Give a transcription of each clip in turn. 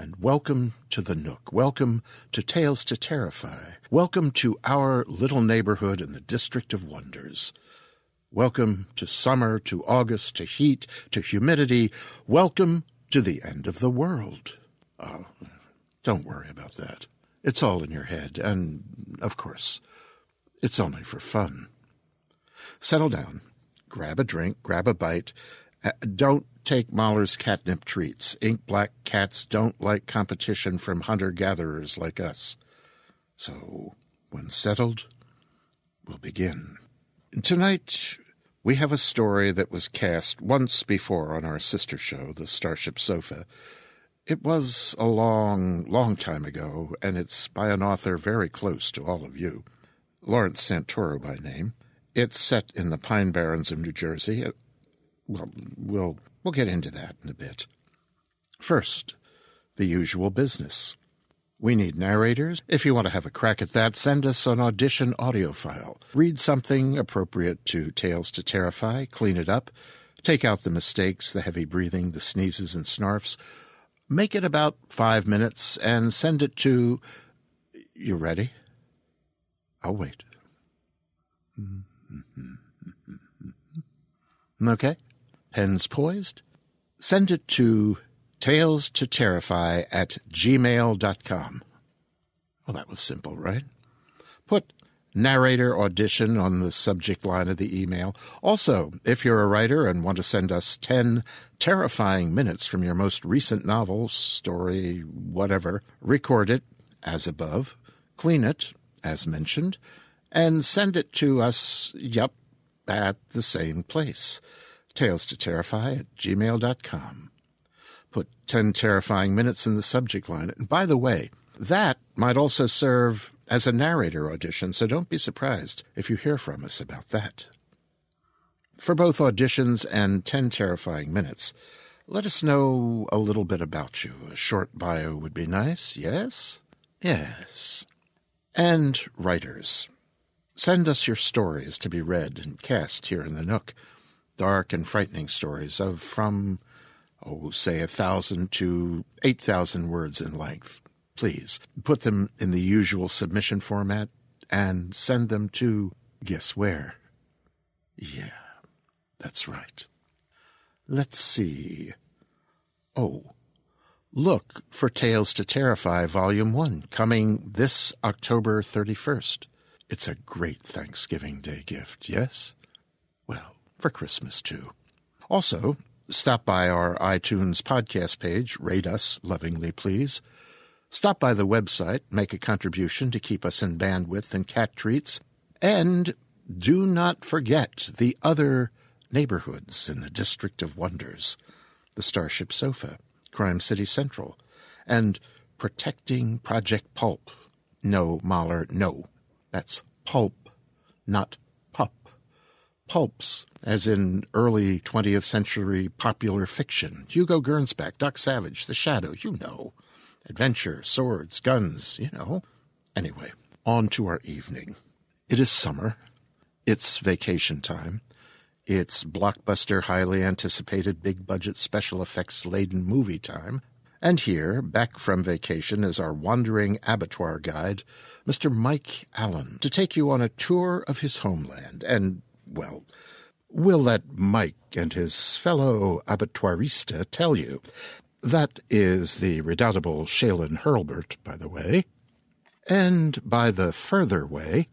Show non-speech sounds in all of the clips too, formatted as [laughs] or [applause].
and welcome to the Nook. Welcome to Tales to Terrify. Welcome to our little neighborhood in the District of Wonders. Welcome to summer, to August, to heat, to humidity. Welcome to the end of the world. Oh, don't worry about that. It's all in your head, and, of course, it's only for fun. Settle down, grab a drink, grab a bite. Uh, don't take Mahler's catnip treats. Ink black cats don't like competition from hunter gatherers like us. So, when settled, we'll begin. Tonight, we have a story that was cast once before on our sister show, The Starship Sofa. It was a long, long time ago, and it's by an author very close to all of you, Lawrence Santoro by name. It's set in the Pine Barrens of New Jersey. Well, we'll we'll get into that in a bit. First, the usual business. We need narrators. If you want to have a crack at that, send us an audition audio file. Read something appropriate to Tales to Terrify, clean it up, take out the mistakes, the heavy breathing, the sneezes and snarfs. Make it about five minutes and send it to. You ready? I'll wait. [laughs] Okay? Pens poised? Send it to tales to terrify at gmail.com. Well, that was simple, right? Put narrator audition on the subject line of the email. Also, if you're a writer and want to send us 10 terrifying minutes from your most recent novel, story, whatever, record it as above, clean it as mentioned, and send it to us, yup, at the same place. Tales to Terrify at gmail.com. Put 10 terrifying minutes in the subject line. And by the way, that might also serve as a narrator audition, so don't be surprised if you hear from us about that. For both auditions and 10 terrifying minutes, let us know a little bit about you. A short bio would be nice, yes? Yes. And writers. Send us your stories to be read and cast here in the Nook. Dark and frightening stories of from, oh, say a thousand to eight thousand words in length. Please put them in the usual submission format and send them to guess where? Yeah, that's right. Let's see. Oh, look for Tales to Terrify Volume 1, coming this October 31st. It's a great Thanksgiving Day gift, yes? For Christmas too. Also, stop by our iTunes podcast page, rate us lovingly, please. Stop by the website, make a contribution to keep us in bandwidth and cat treats, and do not forget the other neighborhoods in the District of Wonders the Starship Sofa, Crime City Central, and Protecting Project Pulp. No, Mahler, no. That's pulp, not. Pulps, as in early 20th century popular fiction. Hugo Gernsback, Doc Savage, The Shadow, you know. Adventure, swords, guns, you know. Anyway, on to our evening. It is summer. It's vacation time. It's blockbuster, highly anticipated, big budget, special effects laden movie time. And here, back from vacation, is our wandering abattoir guide, Mr. Mike Allen, to take you on a tour of his homeland. And, well, we'll let Mike and his fellow abattoirista tell you. That is the redoubtable Shalon Hurlbert, by the way. And by the further way,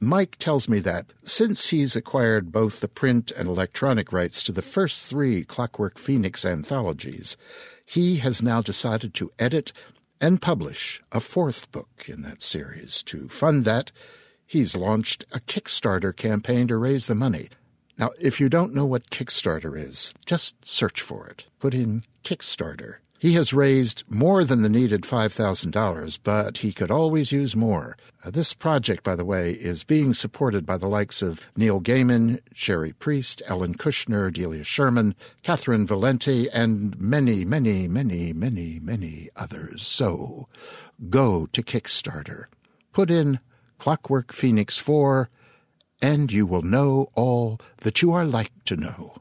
Mike tells me that since he's acquired both the print and electronic rights to the first three Clockwork Phoenix anthologies, he has now decided to edit and publish a fourth book in that series. To fund that, he's launched a Kickstarter campaign to raise the money. Now, if you don't know what Kickstarter is, just search for it. Put in Kickstarter. He has raised more than the needed $5,000, but he could always use more. Uh, this project, by the way, is being supported by the likes of Neil Gaiman, Cherie Priest, Ellen Kushner, Delia Sherman, Catherynne Valente, and many, many, many, many, many others. So go to Kickstarter. Put in Clockwork Phoenix 4, and you will know all that you are like to know.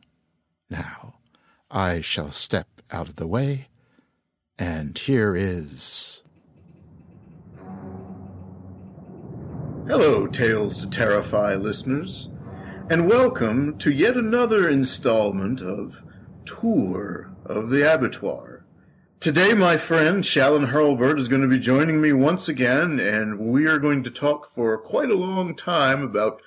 Now, I shall step out of the way and here is. Hello, Tales to Terrify listeners, and welcome to yet another installment of Tour of the Abattoir. Today, my friend Shalon Hurlbert is going to be joining me once again, and we are going to talk for quite a long time about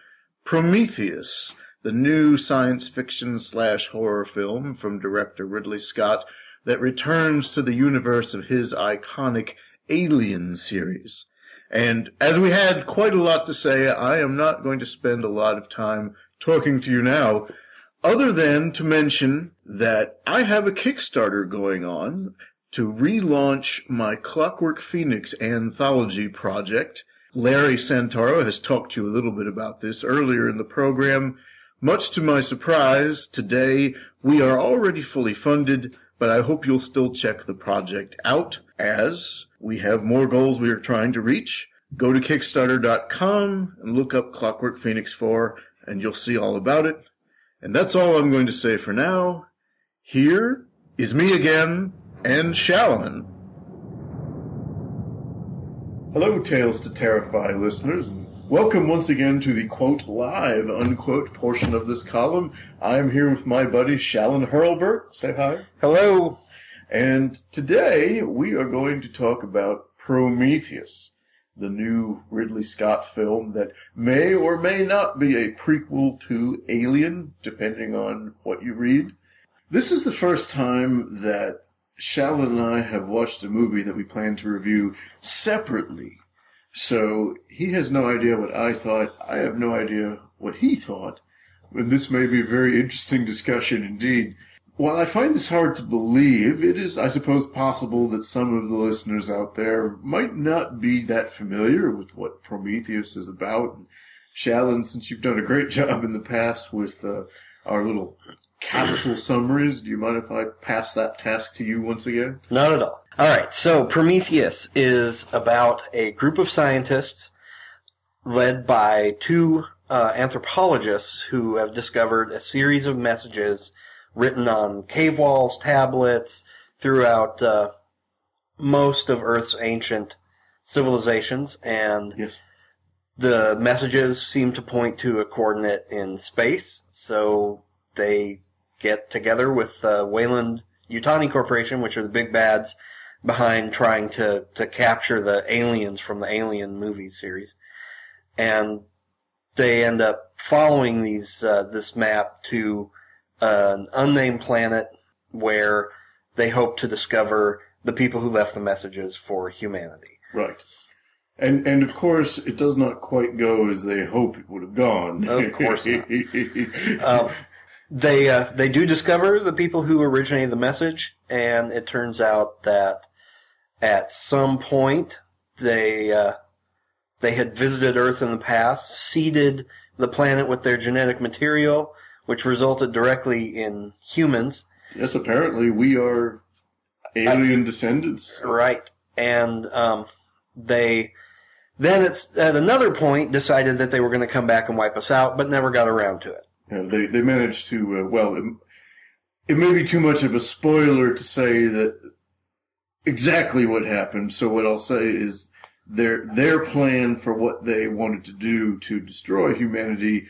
Prometheus, the new science fiction slash horror film from director Ridley Scott that returns to the universe of his iconic Alien series. And as we had quite a lot to say, I am not going to spend a lot of time talking to you now, other than to mention that I have a Kickstarter going on to relaunch my Clockwork Phoenix anthology project. Larry Santoro has talked to you a little bit about this earlier in the program. Much to my surprise, today we are already fully funded but I hope you'll still check the project out as we have more goals we are trying to reach. Go to Kickstarter.com and look up Clockwork Phoenix 4 and you'll see all about it. And that's all I'm going to say for now. Here is me again and Shalon. Hello, Tales to Terrify listeners. and Welcome once again to the quote live unquote portion of this column. I am here with my buddy Shalon Hurlbert. Say hi. Hello. And today we are going to talk about Prometheus, the new Ridley Scott film that may or may not be a prequel to Alien, depending on what you read. This is the first time that Shalon and I have watched a movie that we plan to review separately so he has no idea what I thought. I have no idea what he thought. And this may be a very interesting discussion indeed. While I find this hard to believe, it is, I suppose, possible that some of the listeners out there might not be that familiar with what Prometheus is about. And Shalon, since you've done a great [laughs] job in the past with uh, our little capsule summaries, do you mind if I pass that task to you once again? Not at all. All right, so Prometheus is about a group of scientists led by two uh, anthropologists who have discovered a series of messages written on cave walls, tablets, throughout uh, most of Earth's ancient civilizations, and Yes. the messages seem to point to a coordinate in space. So they get together with uh, Wayland Utani Corporation, which are the big bads behind trying to, to capture the aliens from the Alien movie series. And they end up following these uh, this map to an unnamed planet where they hope to discover the people who left the messages for humanity. Right. And and of course, it does not quite go as they hope it would have gone. Of course not. [laughs] Um, they uh, they do discover the people who originated the message, and it turns out that at some point they uh, they had visited Earth in the past, seeded the planet with their genetic material, which resulted directly in humans. Yes, apparently we are alien descendants. Right. And um, they then it's at another point decided that they were going to come back and wipe us out, but never got around to it. Yeah, they they managed to uh, well. It, it may be too much of a spoiler to say that exactly what happened. So what I'll say is their their plan for what they wanted to do to destroy humanity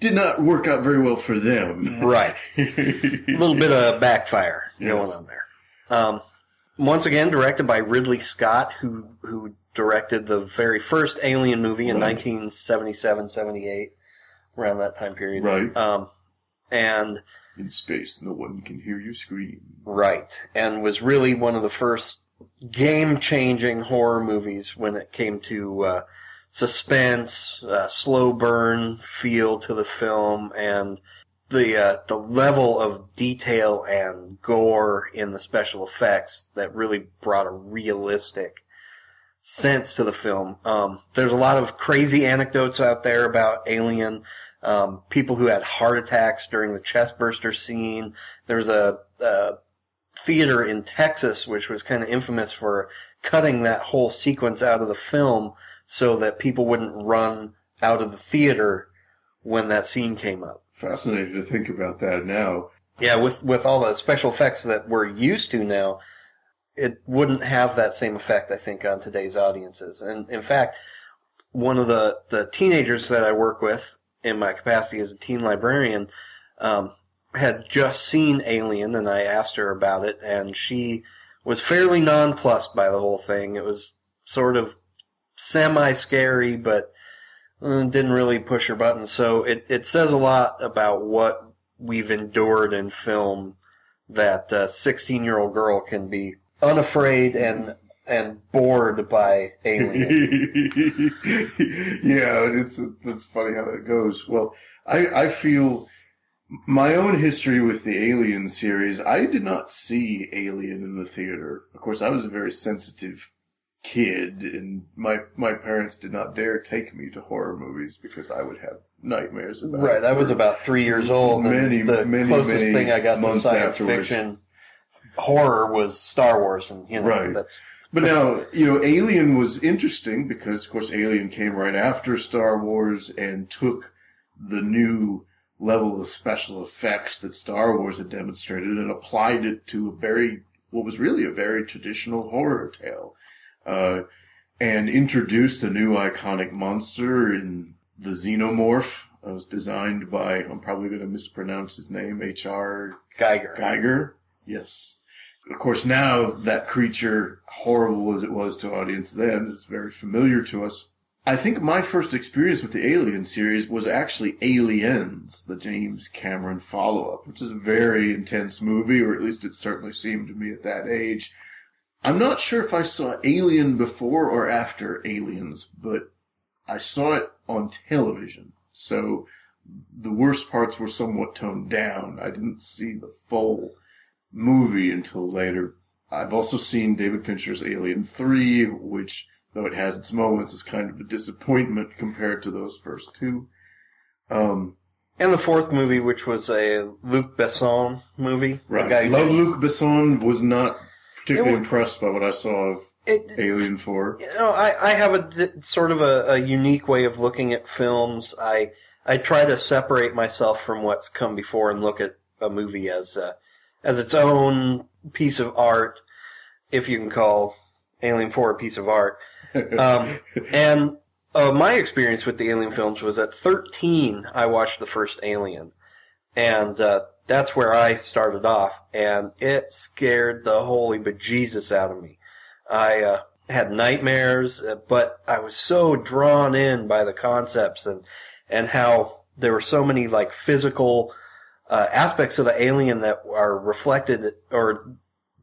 did not work out very well for them. Right. A little bit of backfire Yes. going on there. Um, once again, directed by Ridley Scott, who who directed the very first Alien movie in Right. 1977, 78, around that time period. Right. Um, and In space, no one can hear you scream. Right. And was really one of the first game changing horror movies when it came to uh, suspense, uh, slow burn feel to the film, and the uh, the level of detail and gore in the special effects that really brought a realistic sense to the film. Um, there's a lot of crazy anecdotes out there about Alien. Um, people who had heart attacks during the chestburster scene. There's a, a theater in Texas which was kind of infamous for cutting that whole sequence out of the film so that people wouldn't run out of the theater when that scene came up. Fascinating to think about that now. Yeah, with with all the special effects that we're used to now, it wouldn't have that same effect, I think, on today's audiences. And in fact, one of the the teenagers that I work with in my capacity as a teen librarian um, had just seen Alien, and I asked her about it, and she was fairly nonplussed by the whole thing. It was sort of semi scary, but uh, didn't really push her buttons. So it, it says a lot about what we've endured in film that a 16 year old girl can be unafraid and and bored by Alien. [laughs] yeah, it's it's funny how that goes. Well, I I feel my own history with the Alien series. I did not see Alien in the theater. Of course, I was a very sensitive kid, and my my parents did not dare take me to horror movies because I would have nightmares about. right, I was about three years old. and Many, the many, closest many thing I got to science afterwards. fiction horror was Star Wars, and you know Right. that's But now, you know, Alien was interesting because, of course, Alien came right after Star Wars and took the new level of special effects that Star Wars had demonstrated and applied it to a very, what was really a very traditional horror tale. Uh, and introduced a new iconic monster in the Xenomorph. It was designed by, I'm probably going to mispronounce his name, H.R. Geiger. Geiger. Yes. Of course, now that creature, horrible as it was to audience then, is very familiar to us. I think my first experience with the Alien series was actually Aliens, the James Cameron follow-up, which is a very intense movie, or at least it certainly seemed to me at that age. I'm not sure if I saw Alien before or after Aliens, but I saw it on television. So the worst parts were somewhat toned down. I didn't see the full movie until later. I've also seen David Fincher's Alien 3, which, though it has its moments, is kind of a disappointment compared to those first two. Um, And the fourth movie, which was a Luc Besson movie. right. Love did- Luc Besson was not particularly It wa- impressed by what I saw of It, Alien 4. you know, I, I have a sort of a, a unique way of looking at films. I I try to separate myself from what's come before and look at a movie as a, as its own piece of art, if you can call Alien Four a piece of art. [laughs] Um, and uh, my experience with the Alien films was at 13, I watched the first Alien. And uh, that's where I started off. And it scared the holy bejesus out of me. I uh, had nightmares, uh, but I was so drawn in by the concepts and, and how there were so many like physical uh, aspects of the alien that are reflected or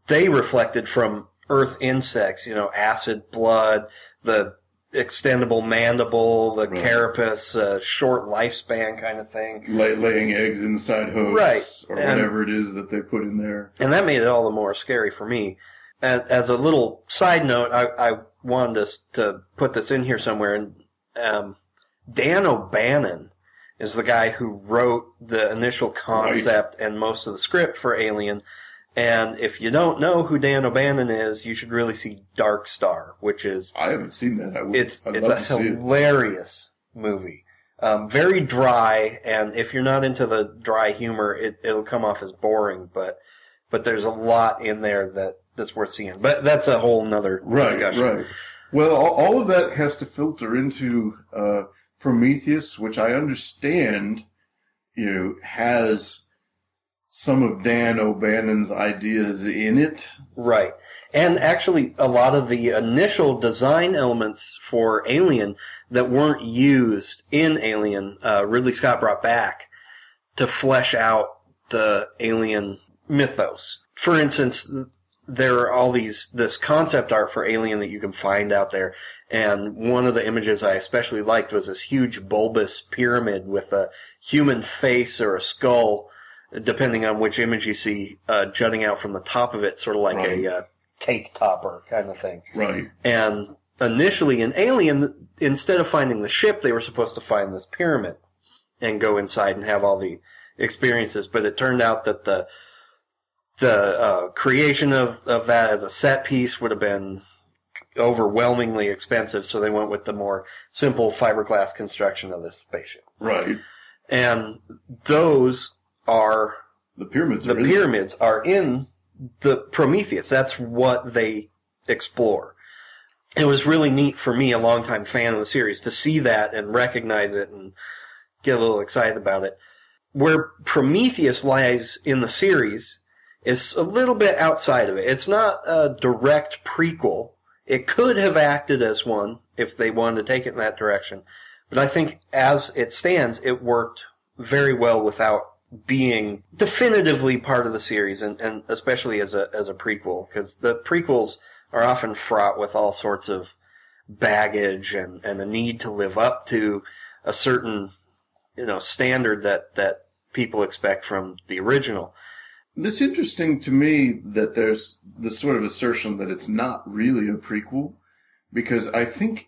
they reflected from Earth insects, you know, acid, blood, the extendable mandible, the carapace, uh, short lifespan kind of thing. Lay, laying eggs inside hosts, Right. or And- whatever it is that they put in there. And that made it all the more scary for me. As, as a little side note, I, I wanted us to put this in here somewhere. And um, Dan O'Bannon is the guy who wrote the initial concept and most of the script for Alien. And if you don't know who Dan O'Bannon is, you should really see Dark Star, which is I haven't seen that. I would, it's I'd it's love a to see it. hilarious movie. Um, very dry, and if you're not into the dry humor, it, it'll come off as boring. But but there's a lot in there that that's worth seeing. But that's a whole nother Right, discussion. right. Well, all, all of that has to filter into uh, Prometheus, which I understand, you know, has some of Dan O'Bannon's ideas in it. Right. And actually, a lot of the initial design elements for Alien that weren't used in Alien, uh, Ridley Scott brought back to flesh out the Alien mythos. For instance, there are all these, this concept art for Alien that you can find out there. And one of the images I especially liked was this huge bulbous pyramid with a human face or a skull depending on which image you see, uh, jutting out from the top of it, sort of like Right. a uh, cake topper kind of thing. Right. And initially in Alien, instead of finding the ship, they were supposed to find this pyramid and go inside and have all the experiences. But it turned out that the the uh, creation of, of that as a set piece would have been overwhelmingly expensive, so they went with the more simple fiberglass construction of the spaceship. Right. And those are The pyramids. the are in- pyramids are in the Prometheus. That's what they explore. It was really neat for me, a longtime fan of the series, to see that and recognize it and get a little excited about it. Where Prometheus lies in the series is a little bit outside of it. It's not a direct prequel. It could have acted as one if they wanted to take it in that direction. But I think as it stands, it worked very well without being definitively part of the series and, and especially as a as a prequel because the prequels are often fraught with all sorts of baggage and, and a need to live up to a certain you know standard that that people expect from the original. It's interesting to me that there's this sort of assertion that it's not really a prequel, because I think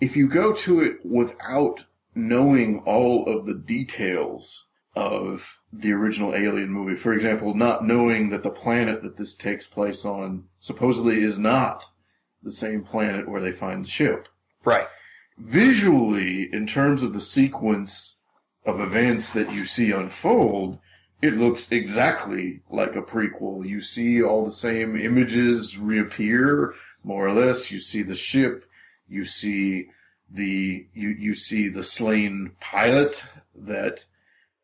if you go to it without knowing all of the details of the original Alien movie, for example, not knowing that the planet that this takes place on supposedly is not the same planet where they find the ship, Right. visually, in terms of the sequence of events that you see unfold, it looks exactly like a prequel. You see all the same images reappear, more or less. You see the ship. You see the you you see the slain pilot that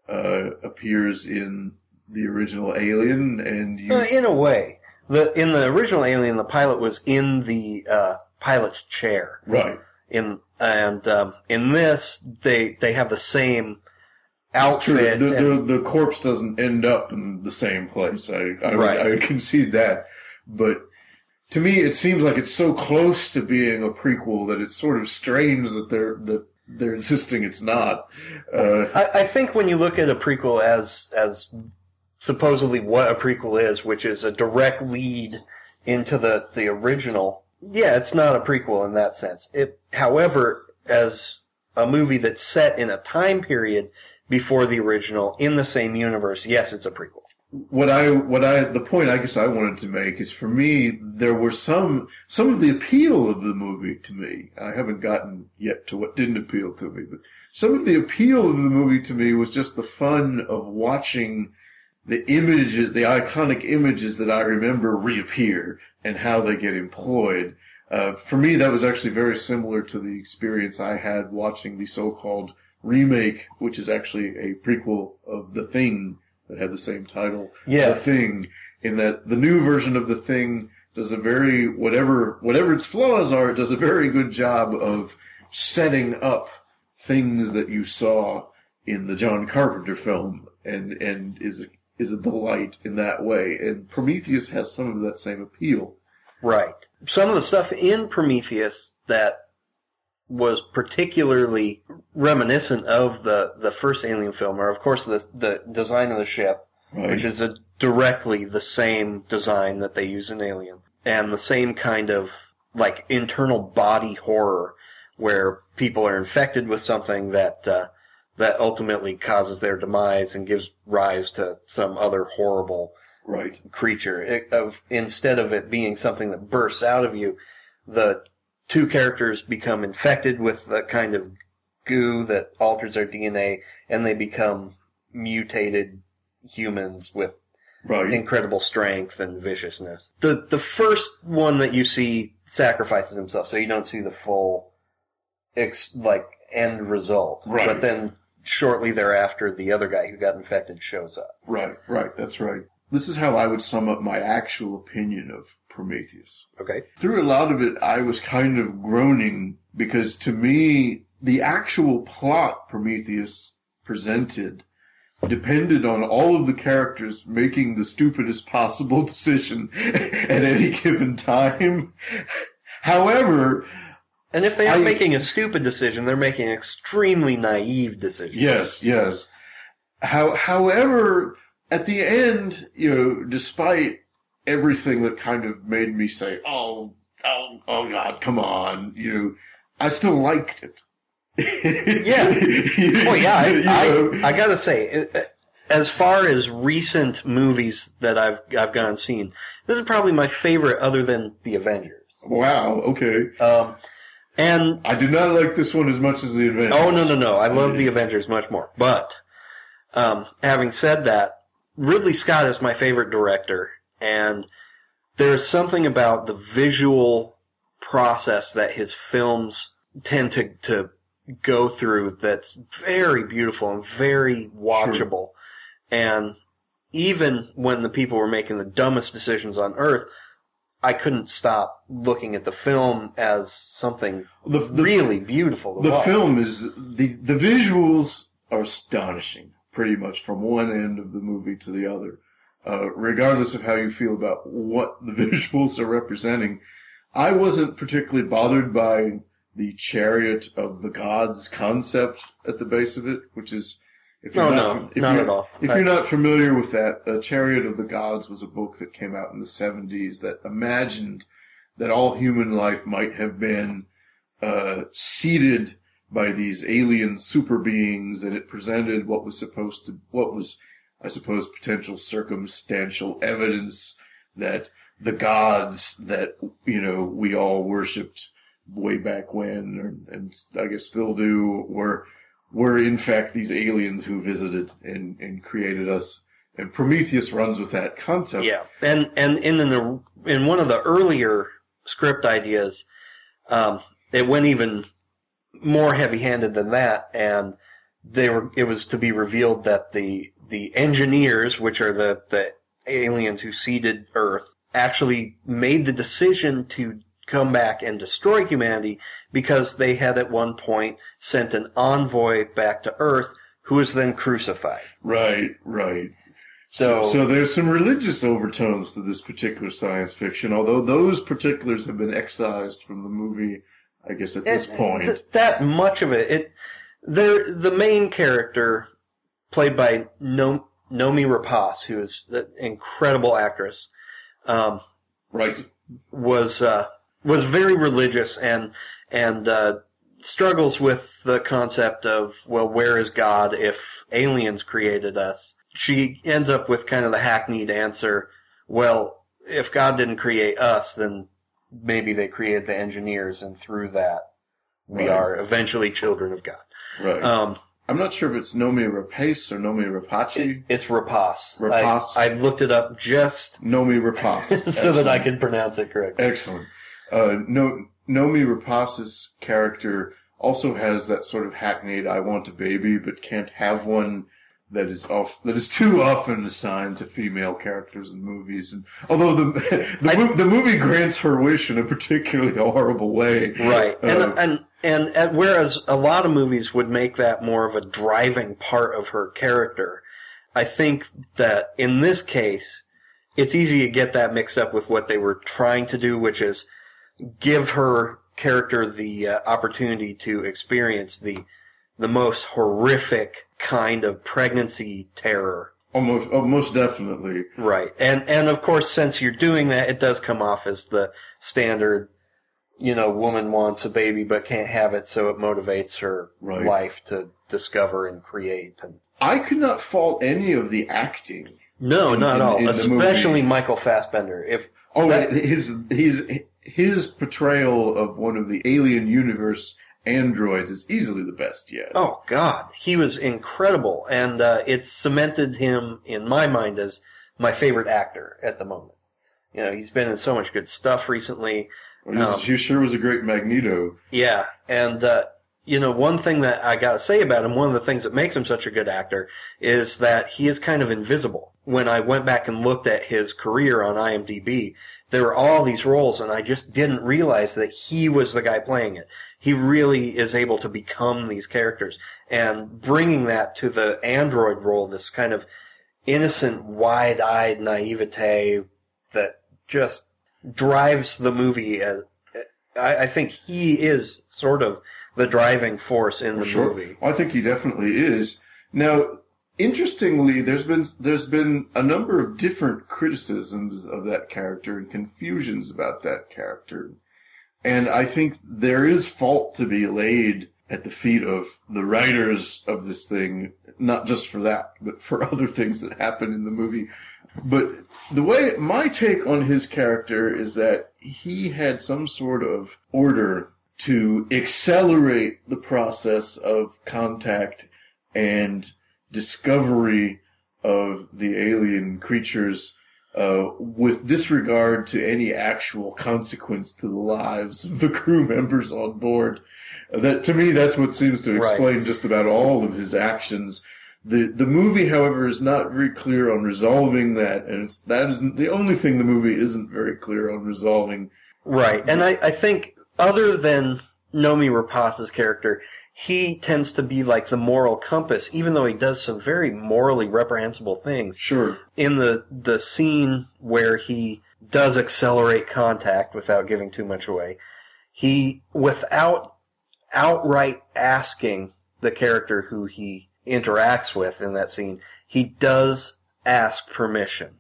uh, appears in the original Alien, and you Uh, in a way, the in the original Alien, the pilot was in the uh, pilot's chair. right. In and um, in this, they they have the same. Outfit. The, and- the, the corpse doesn't end up in the same place. I, I, would, Right. I would concede that. But to me, it seems like it's so close to being a prequel that it's sort of strange that they're, that they're insisting it's not. Uh, I, I think when you look at a prequel as as supposedly what a prequel is, which is a direct lead into the the original, yeah, it's not a prequel in that sense. It, however, as a movie that's set in a time period before the original in the same universe, yes, it's a prequel. what I, what I, the point I guess I wanted to make is for me, there were some, some of the appeal of the movie to me. I haven't gotten yet to what didn't appeal to me, but some of the appeal of the movie to me was just the fun of watching the images, the iconic images that I remember reappear and how they get employed. Uh, for me, that was actually very similar to the experience I had watching the so-called remake, which is actually a prequel of The Thing that had the same title. Yeah. The Thing, in that the new version of The Thing does a very, whatever, whatever its flaws are, it does a very good job of setting up things that you saw in the John Carpenter film and, and is, is a delight in that way. And Prometheus has some of that same appeal. Right. Some of the stuff in Prometheus that was particularly reminiscent of the, the first Alien film, are of course the the design of the ship, Right. which is a, directly the same design that they use in Alien, and the same kind of like internal body horror, where people are infected with something that uh, that ultimately causes their demise and gives rise to some other horrible Right. creature. It, of instead of it being something that bursts out of you, the two characters become infected with the kind of goo that alters their DNA, and they become mutated humans with Right. incredible strength and viciousness. The the first one that you see sacrifices himself, so you don't see the full ex, like end result. Right. But then shortly thereafter, the other guy who got infected shows up. Right. Right. That's right. This is how I would sum up my actual opinion of Prometheus. Okay. Through a lot of it, I was kind of groaning because to me, the actual plot Prometheus presented depended on all of the characters making the stupidest possible [laughs] decision at any given time. However, And if they are I- making a stupid decision, they're making an extremely naive decision. Yes, yes. How, however, at the end, you know, despite everything that kind of made me say, "Oh, oh, oh God, come on," you know, I still liked it. [laughs] Yeah. Well, yeah, You I, know? I, I gotta say, as far as recent movies that I've I've gone and seen, this is probably my favorite, other than the Avengers. wow. Okay, Um, and I do not like this one as much as the Avengers. oh no no no, I love the Avengers much more. But um, having said that, Ridley Scott is my favorite director, and there's something about the visual process that his films tend to to go through that's very beautiful and very watchable. And even when the people were making the dumbest decisions on earth, I couldn't stop looking at the film as something The, the, really beautiful. The watch. film is the the visuals are astonishing, pretty much from one end of the movie to the other. Uh, regardless of how you feel about what the [laughs] visuals are representing, I wasn't particularly bothered by the chariot of the gods concept at the base of it, which is if you're no, not, if not you're- at all. If you're not familiar with that, uh, Chariot of the Gods was a book that came out in the 70s that imagined that all human life might have been uh, seeded by these alien super beings, and it presented what was supposed to, what was, I suppose, potential circumstantial evidence that the gods that you know we all worshipped way back when, or, and I guess still do, were were in fact these aliens who visited and, and created us. And Prometheus runs with that concept. Yeah, and and in an, in one of the earlier script ideas, um, it went even more heavy-handed than that, and they were it was to be revealed that the the engineers, which are the the aliens who seeded Earth, actually made the decision to come back and destroy humanity because they had at one point sent an envoy back to Earth who was then crucified. Right, right. So- so there's some religious overtones to this particular science fiction, although those particulars have been excised from the movie, I guess, at this point. th- that much of it, it, the main character, played by no, Noomi Rapace, who is an incredible actress, um, right. was uh, was very religious and and uh, struggles with the concept of well, where is God if aliens created us? She ends up with kind of the hackneyed answer, well, if God didn't create us, then maybe they created the engineers, and through that, we Right. are eventually children of God. Right. Um, I'm not sure if it's Noomi Rapace or Noomi Rapace. it's Rapace. Rapace. I, I looked it up just Noomi [laughs] Rapace. so that I can pronounce it correctly. Excellent. Uh, no, Noomi Rapace's character also has that sort of hackneyed "I want a baby but can't have one" that is off that is too often assigned to female characters in movies. And although the [laughs] the, I- the movie grants her wish in a particularly [laughs] horrible way, Right. And, uh, and, and, and whereas a lot of movies would make that more of a driving part of her character, I think that in this case, it's easy to get that mixed up with what they were trying to do, which is give her character the uh, opportunity to experience the the most horrific kind of pregnancy terror. Almost, oh, most definitely. Right. And and of course since you're doing that it does come off as the standard you know, woman wants a baby but can't have it so it motivates her Right. life to discover and create and I could not fault any of the acting. No, in- not in- all. in. Especially Michael Fassbender. If Oh, that- his his his portrayal of one of the alien universe androids is easily the best yet. Oh God, he was incredible, and uh, it cemented him in my mind as my favorite actor at the moment. You know, he's been in so much good stuff recently. He, um, he sure was a great Magneto. Yeah, and uh, you know, one thing that I got to say about him, one of the things that makes him such a good actor, is that he is kind of invisible. When I went back and looked at his career on IMDb, there were all these roles, and I just didn't realize that he was the guy playing it. He really is able to become these characters, and bringing that to the android role, this kind of innocent, wide-eyed naivete that just drives the movie as I, I think he is sort of the driving force in the Sure. movie. I think he definitely is. Now, interestingly, there's been there's been a number of different criticisms of that character and confusions about that character, and I think there is fault to be laid at the feet of the writers of this thing, not just for that, but for [laughs] other things that happen in the movie. But the way my take on his character is that he had some sort of order to accelerate the process of contact and discovery of the alien creatures uh, with disregard to any actual consequence to the lives of the crew members on board. That to me, that's what seems to Right. explain just about all of his actions. The the movie, however, is not very clear on resolving that, and it's that is the only thing the movie isn't very clear on resolving. Right. And I, I think other than Noomi Rapace's character, he tends to be like the moral compass, even though he does some very morally reprehensible things. Sure, In the, the scene where he does accelerate contact without giving too much away, he, without outright asking the character who he interacts with in that scene, he does ask permission.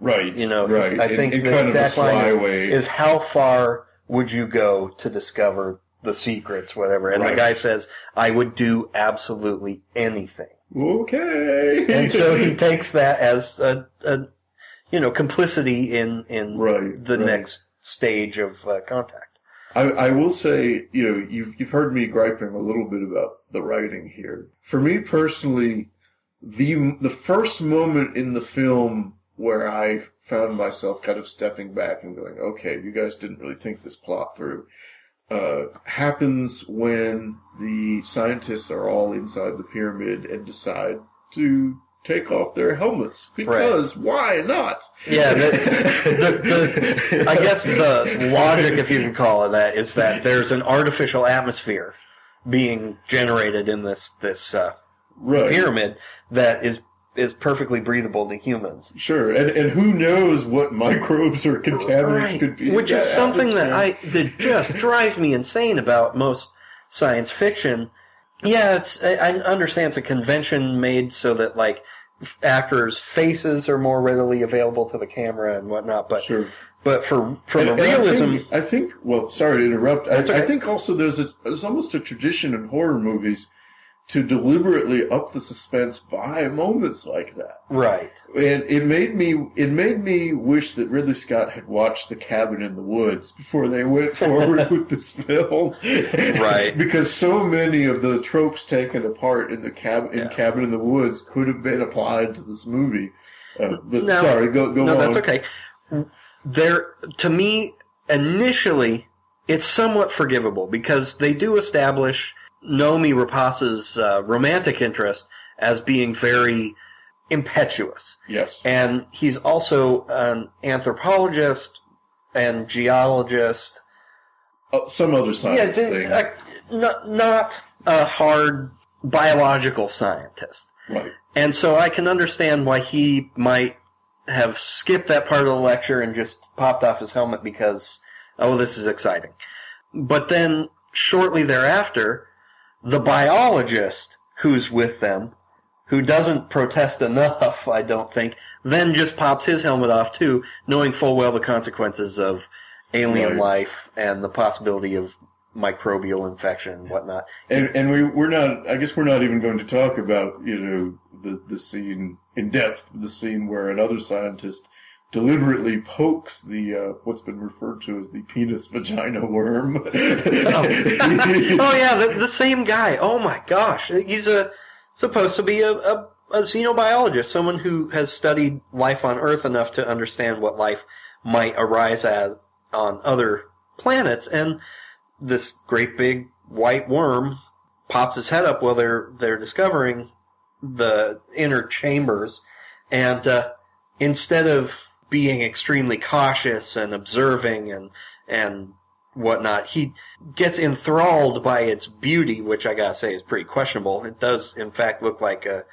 right, You know, right. I in, think in the kind of a exact line is, is how far would you go to discover the secrets, whatever? And Right. the guy says, I would do absolutely anything. okay, And so he [laughs] takes that as a, a you know, complicity in, in Right, the right. next stage of uh, contact. I, I will say, you know, you've you've heard me griping a little bit about the writing here. For me personally, the the first moment in the film where I found myself kind of stepping back and going, okay, you guys didn't really think this plot through, uh, happens when the scientists are all inside the pyramid and decide to take off their helmets because why not? Yeah, the, [laughs] the, the, I guess the logic, if you can call it that, is that there's an artificial atmosphere being generated in this this uh, right. pyramid that is is perfectly breathable to humans. Sure, and and who knows what microbes or contaminants Right. could be, in Which is that something that. I that just [laughs] drives me insane about most science fiction. Yeah, it's I, I understand it's a convention made so that like actors' faces are more readily available to the camera and whatnot, but Sure. but for from And- a and I realism, think, I think. Well, sorry to interrupt. I, okay. I think also there's a there's almost a tradition in horror movies to deliberately up the suspense by moments like that. right? And it made me it made me wish that Ridley Scott had watched The Cabin in the Woods before they went [laughs] forward with this film. Right. [laughs] because so many of the tropes taken apart in the cab in Yeah. Cabin in the Woods could have been applied to this movie. Uh, but No. sorry, go go no, on. that's okay. There, to me, initially, it's somewhat forgivable because they do establish Noomi Rapace's uh, romantic interest as being very impetuous, Yes. and he's also an anthropologist and geologist. Uh, some other science th- thing. uh, not not a hard biological scientist. right. And so I can understand why he might have skipped that part of the lecture and just popped off his helmet because, oh, this is exciting. but then shortly thereafter, the biologist who's with them, who doesn't protest enough, [laughs] I don't think, then just pops his helmet off too, knowing full well the consequences of alien Right. life and the possibility of microbial infection and whatnot. And and we we're not. I guess we're not even going to talk about you know the the scene in depth. The scene where another scientist deliberately pokes the uh, what's been referred to as the penis vagina worm. [laughs] oh yeah, the, the same guy. Oh my gosh, he's a supposed to be a, a, a xenobiologist, someone who has studied life on Earth enough to understand what life might arise as on other planets, and this great big white worm pops its head up while they're they're discovering the inner chambers, and uh, instead of being extremely cautious and observing and and whatnot, he gets enthralled by its beauty, which I gotta say is pretty questionable. It does, in fact, look like a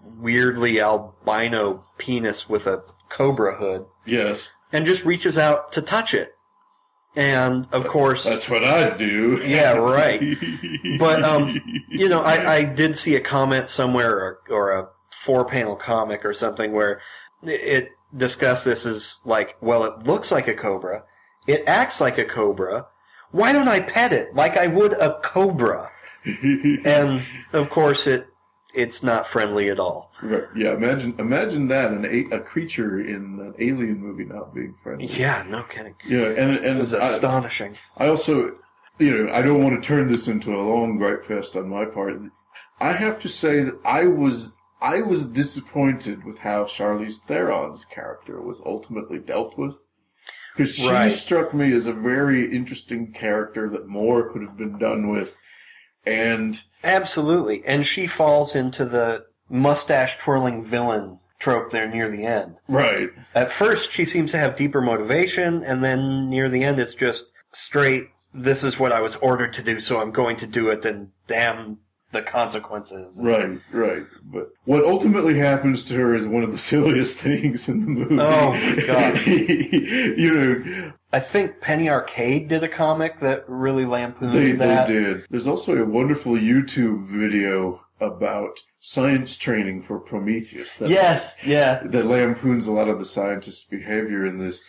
weirdly albino penis with a cobra hood, yes, and just reaches out to touch it. And of course, that's what I'd do. Yeah, right. But um, you know, I, I did see a comment somewhere or, or a four panel comic or something where it discussed this as like, well, it looks like a cobra, it acts like a cobra. Why don't I pet it like I would a cobra? [laughs] And of course, it it's not friendly at all. Right, yeah, imagine imagine that an a, a creature in an alien movie not being friendly. Yeah, no kidding. Yeah, and and It was astonishing. I also, you know, I don't want to turn this into a long gripe fest on my part. I have to say that I was I was disappointed with how Charlize Theron's character was ultimately dealt with. Because she Right. struck me as a very interesting character that more could have been done with. And Absolutely. And she falls into the mustache twirling villain trope there near the end. right, At first, she seems to have deeper motivation, and then near the end, it's just straight, this is what I was ordered to do, so I'm going to do it, and damn the consequences. right, right. But what ultimately happens to her is one of the [laughs] silliest things in the movie. Oh, my God. [laughs] you know, I think Penny Arcade did a comic that really lampooned They, they did. There's also a wonderful YouTube video about science training for Prometheus that, Yes, yeah. that lampoons a lot of the scientists' behavior in this.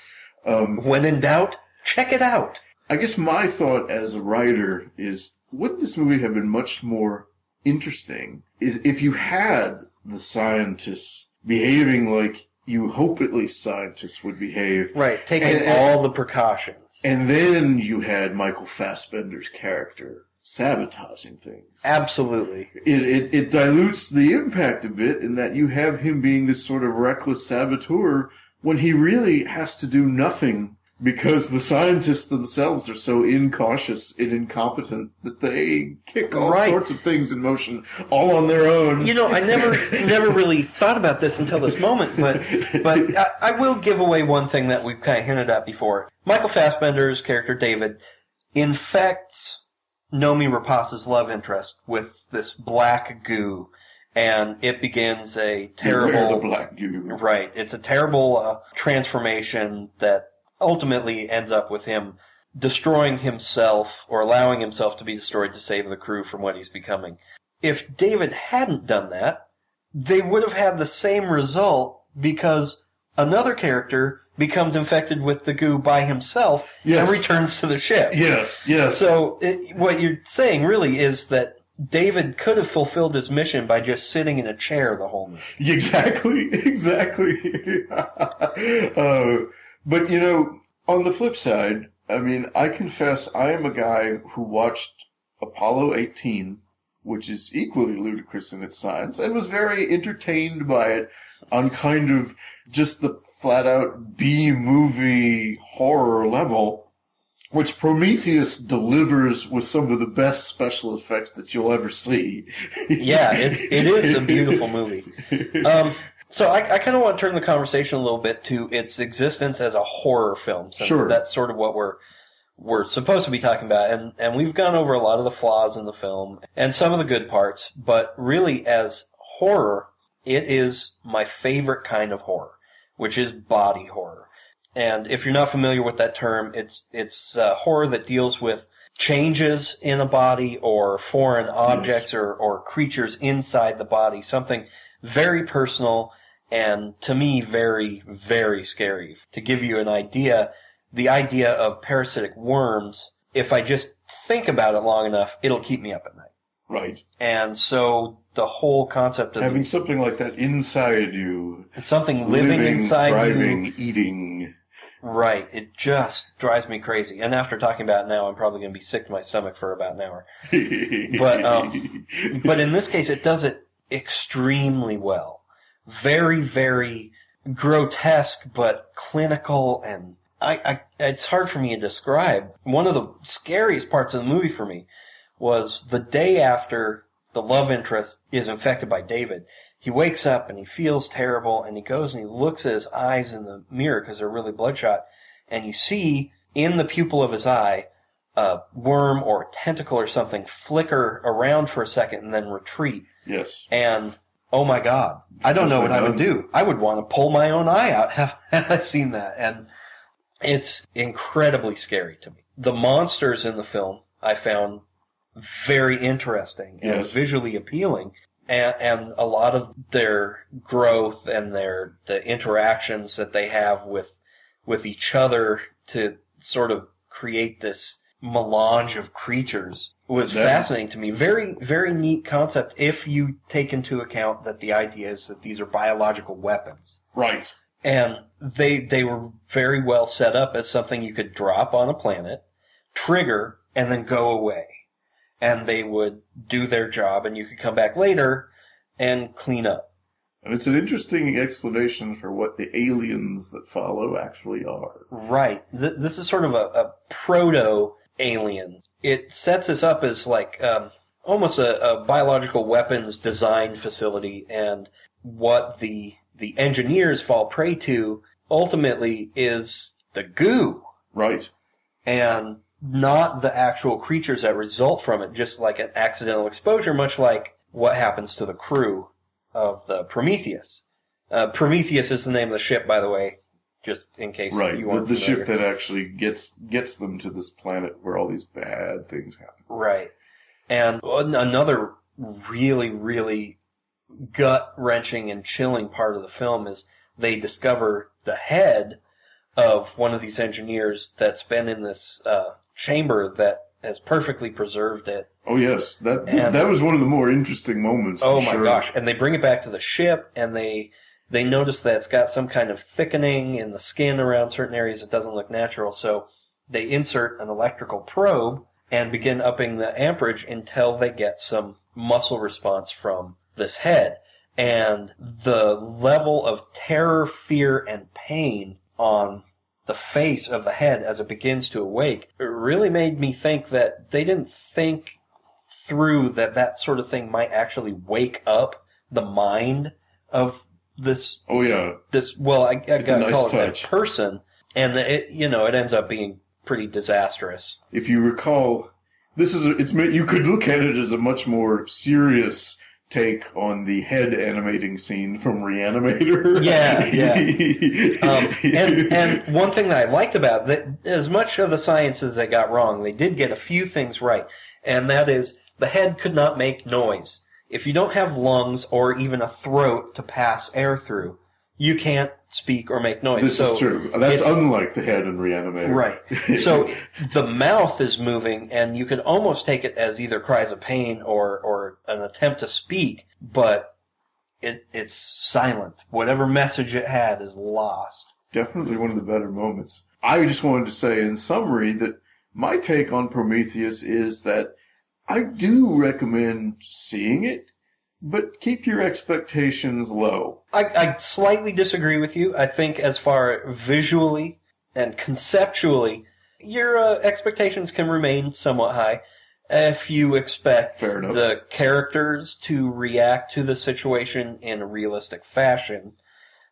Um, When in doubt, check it out. I guess my thought as a writer is, wouldn't this movie have been much more interesting is if you had the scientists behaving like you hope at least scientists would behave. Right, taking And- and- all the precautions. And then you had Michael Fassbender's character sabotaging things. Absolutely. it, it, it dilutes the impact a bit in that you have him being this sort of reckless saboteur when he really has to do nothing because the scientists themselves are so incautious and incompetent that they kick all Right. sorts of things in motion all on their own. You know, I never [laughs] never really thought about this until this moment, but but I, I will give away one thing that we've kind of hinted at before. Michael Fassbender's character David infects Noomi Rapace's love interest with this black goo, and it begins a terrible the black goo. Right. It's a terrible uh, transformation that ultimately ends up with him destroying himself or allowing himself to be destroyed to save the crew from what he's becoming. If David hadn't done that, they would have had the same result because another character becomes infected with the goo by himself Yes. and returns to the ship. Yes, yes. So it, what you're saying really is that David could have fulfilled his mission by just sitting in a chair the whole movie. Exactly, [laughs] exactly. [laughs] uh, but you know, on the flip side, I mean, I confess I am a guy who watched Apollo 18, which is equally ludicrous in its science, and was very entertained by it on kind of just the flat out B movie horror level. Which Prometheus delivers with some of the best special effects that you'll ever see. Yeah, it, it is a beautiful movie. [laughs] Um, so I, I kind of want to turn the conversation a little bit to its existence as a horror film, since Sure. that's sort of what we're we're supposed to be talking about, and and we've gone over a lot of the flaws in the film and some of the good parts, but really as horror, it is my favorite kind of horror, which is body horror. And if you're not familiar with that term, it's it's uh, horror that deals with changes in a body or foreign objects or, or creatures inside the body. Something very personal and to me very, very scary. To give you an idea, the idea of parasitic worms, if I just think about it long enough, it'll keep me up at night. Right. And so the whole concept of Having something like that inside you, something living, inside thriving, you, eating. right? It just drives me crazy. And after talking about it now, I'm probably going to be sick to my stomach for about an hour. [laughs] But, um, But in this case, it does it extremely well. Very, very grotesque, but clinical, and I, I, it's hard for me to describe. One of the scariest parts of the movie for me was the day after the love interest is infected by David. He wakes up and he feels terrible, and he goes and he looks at his eyes in the mirror because they're really bloodshot, and you see in the pupil of his eye a worm or a tentacle or something flicker around for a second and then retreat. yes. And oh my god, I don't know what I would do. I would want to pull my own eye out [laughs] had I seen that. And it's incredibly scary to me. The monsters in the film I found very interesting and Yes. visually appealing. And, and a lot of their growth and their the interactions that they have with with each other to sort of create this melange of creatures was fascinating to me. Very, very neat concept if you take into account that the idea is that these are biological weapons. Right. And they, they were very well set up as something you could drop on a planet, trigger, and then go away. And they would do their job and you could come back later and clean up. And it's an interesting explanation for what the aliens that follow actually are. Right. Th- this is sort of a, a proto alien. It sets us up as like um, almost a, a biological weapons design facility, and what the the engineers fall prey to ultimately is the goo Right. and not the actual creatures that result from it, just like an accidental exposure, much like what happens to the crew of the Prometheus. Uh, Prometheus is the name of the ship, by the way, just in case Right. you The, weren't the familiar. ship that actually gets gets them to this planet where all these bad things happen. Right. And another really, really gut wrenching and chilling part of the film is they discover the head of one of these engineers that's been in this uh, chamber that has perfectly preserved it. Oh yes, that And- that was one of the more interesting moments. Oh my sure. gosh! And they bring it back to the ship, and they they notice that it's got some kind of thickening in the skin around certain areas. It doesn't look natural, so they insert an electrical probe and begin upping the amperage until they get some muscle response from this head. And the level of terror, fear, and pain on the face of the head as it begins to awake it really made me think that they didn't think through that that sort of thing might actually wake up the mind of this Oh yeah, this well I, I It's gotta nice call it that person and it you know it ends up being pretty disastrous if you recall, this is a, it's you could look at it as a much more serious take on the head animating scene from Reanimator. [laughs] Yeah, yeah. [laughs] um, and and one thing that I liked about that as much of the science as they got wrong they did get a few things right and that is the head could not make noise if you don't have lungs or even a throat to pass air through you can't speak or make noise this so is true. That's unlike the head in Reanimator. Right. [laughs] So the mouth is moving, and you could almost take it as either cries of pain or, or an attempt to speak, but it, it's silent. Whatever message it had is lost. definitely one of the better moments. I just wanted to say in summary that my take on Prometheus is that I do recommend seeing it, but keep your expectations low. I, I slightly disagree with you. I think as far visually and conceptually, your uh, expectations can remain somewhat high. If you expect the characters to react to the situation in a realistic fashion,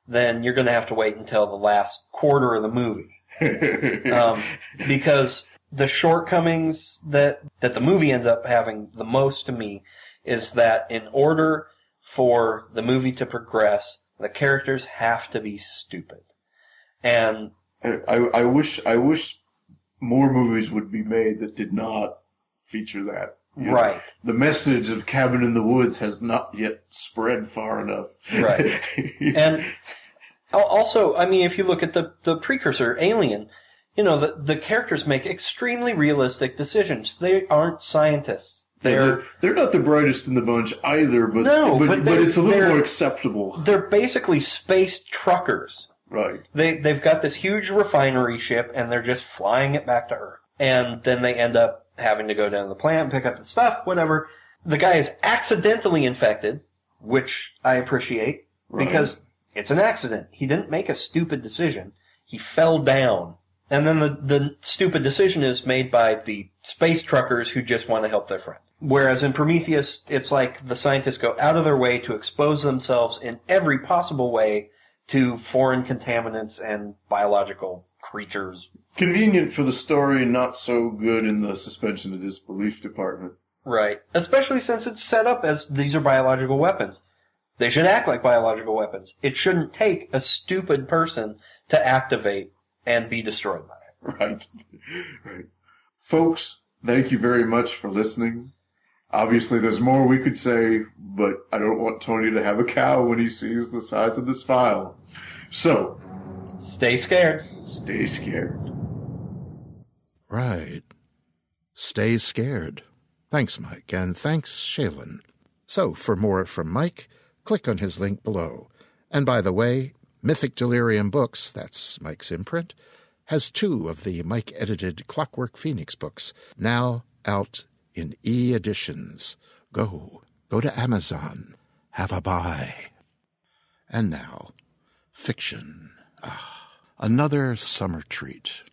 then you're going to have to wait until the last quarter of the movie. [laughs] Um, because the shortcomings that, that the movie ends up having the most to me is that in order for the movie to progress, the characters have to be stupid. And I, I wish I wish more movies would be made that did not feature that. You know, Right. the message of Cabin in the Woods has not yet spread far enough. Right. [laughs] and also, I mean, if you look at the, the precursor, Alien, you know, the, the characters make extremely realistic decisions. They aren't scientists. they're They're, they're not the brightest in the bunch either, but No, but, but but, it's a little more acceptable, they're basically space truckers. right? They, they've got this huge refinery ship and they're just flying it back to Earth. And then they end up having to go down to the plant and pick up the stuff, whatever. The guy is accidentally infected, which I appreciate Right. because it's an accident. He didn't make a stupid decision. He fell down. And then the, the stupid decision is made by the space truckers who just want to help their friend. Whereas in Prometheus, it's like the scientists go out of their way to expose themselves in every possible way to foreign contaminants and biological creatures. Convenient for the story, not so good in the suspension of disbelief department. Right. Especially since it's set up as these are biological weapons. They should act like biological weapons. It shouldn't take a stupid person to activate and be destroyed by it. [laughs] Right. right. Folks, thank you very much for listening. Obviously, there's more we could say, but I don't want Tony to have a cow when he sees the size of this file. So, Stay scared. stay scared. Right. Stay scared. Thanks, Mike, and thanks, Shalon. So, for more from Mike, click on his link below. And by the way, Mythic Delirium Books, that's Mike's imprint, has two of the Mike edited Clockwork Phoenix books, now out in e editions. Go, go to Amazon, have a buy. And now, fiction. Ah, another summer treat.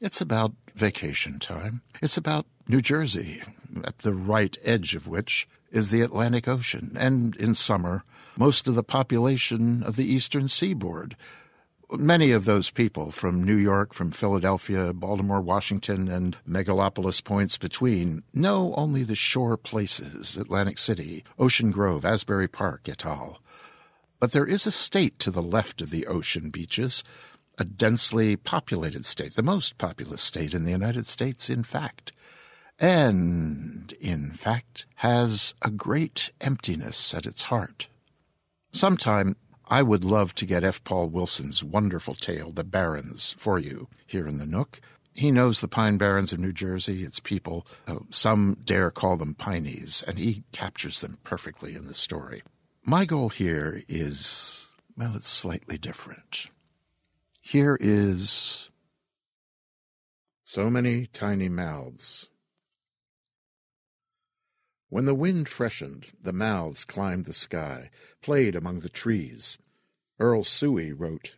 It's about vacation time. It's about New Jersey, at the right edge of which is the Atlantic Ocean, and in summer, most of the population of the eastern seaboard. Many of those people from New York, from Philadelphia, Baltimore, Washington, and megalopolis points between know only the shore places Atlantic City, Ocean Grove, Asbury Park, et al. But there is a state to the left of the ocean beaches, a densely populated state, the most populous state in the United States, in fact, and, in fact, has a great emptiness at its heart. Sometime I would love to get F. Paul Wilson's wonderful tale, The Barrens, for you here in the Nook. He knows the Pine Barrens of New Jersey, its people. Oh, some dare call them Pineys, and he captures them perfectly in the story. My goal here is, well, it's slightly different. Here is so many tiny mouths. When the wind freshened, the mouths climbed the sky, played among the trees. Earl Suey wrote,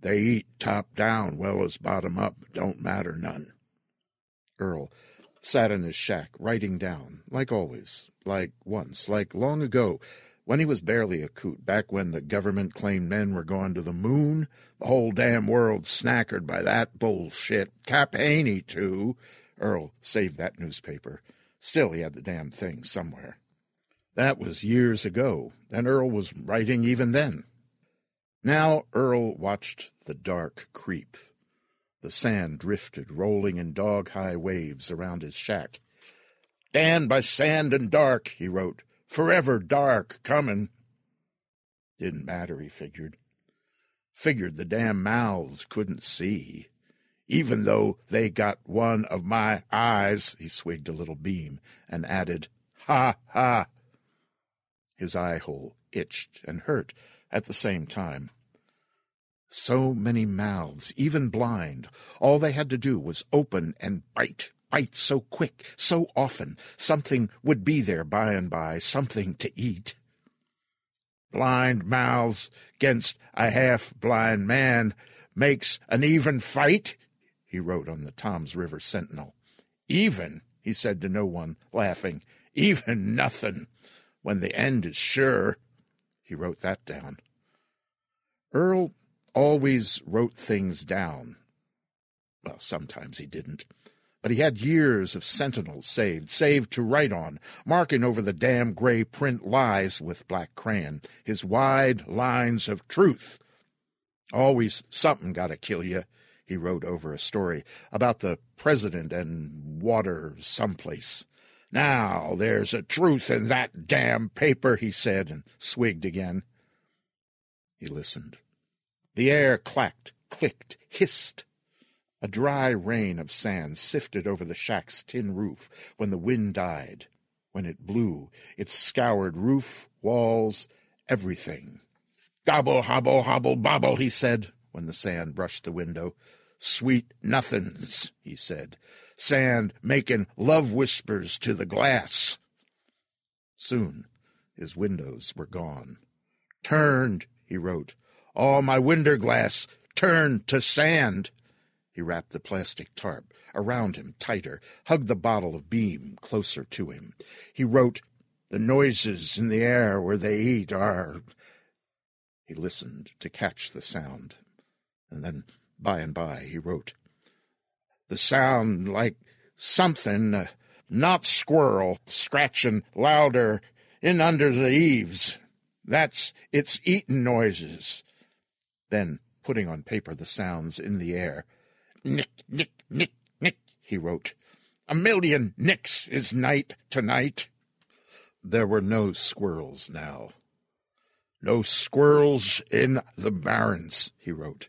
They eat top down well as bottom up, don't matter none. Earl sat in his shack, writing down, like always, like once, like long ago, when he was barely a coot, back when the government claimed men were going to the moon, the whole damn world snackered by that bullshit. Cap Haney, too. Earl saved that newspaper. Still, he had the damn thing somewhere. That was years ago, and Earl was writing even then. Now Earl watched the dark creep. The sand drifted, rolling in dog high waves around his shack. Damned by sand and dark, he wrote. Forever dark comin'. Didn't matter, he figured. Figured the damn mouths couldn't see. Even though they got one of my eyes, he swigged a little beam and added, Ha ha. His eye hole itched and hurt at the same time. So many mouths, even blind. All they had to do was open and bite, bite so quick, so often. Something would be there by and by, something to eat. Blind mouths against a half blind man makes an even fight, he wrote on the Tom's River Sentinel. Even, he said to no one, laughing. Even nothing. When the end is sure. He wrote that down. Earl always wrote things down. Well, sometimes he didn't. But he had years of sentinels saved, saved to write on, marking over the damn gray print lies with black crayon, his wide lines of truth. Always something got to kill you, He wrote over a story about the president and water someplace. Now there's a truth in that damn paper, he said, and swigged again. He listened. The air clacked, clicked, hissed. A dry rain of sand sifted over the shack's tin roof when the wind died. When it blew, it scoured roof, walls, everything. Gobble, hobble, hobble, bobble, he said, when the sand brushed the window. Sweet nothings, he said. Sand making love whispers to the glass. Soon his windows were gone. Turned, he wrote. All my window glass turned to sand. He wrapped the plastic tarp around him tighter, hugged the bottle of beam closer to him. He wrote, The noises in the air where they eat are. He listened to catch the sound, and then by and by he wrote, The sound like something, uh, not squirrel, scratching louder in under the eaves. That's its eatin' noises. Then, putting on paper the sounds in the air, Nick, nick, nick, nick, he wrote. A million nicks is night tonight. There were no squirrels now. No squirrels in the barrens, he wrote.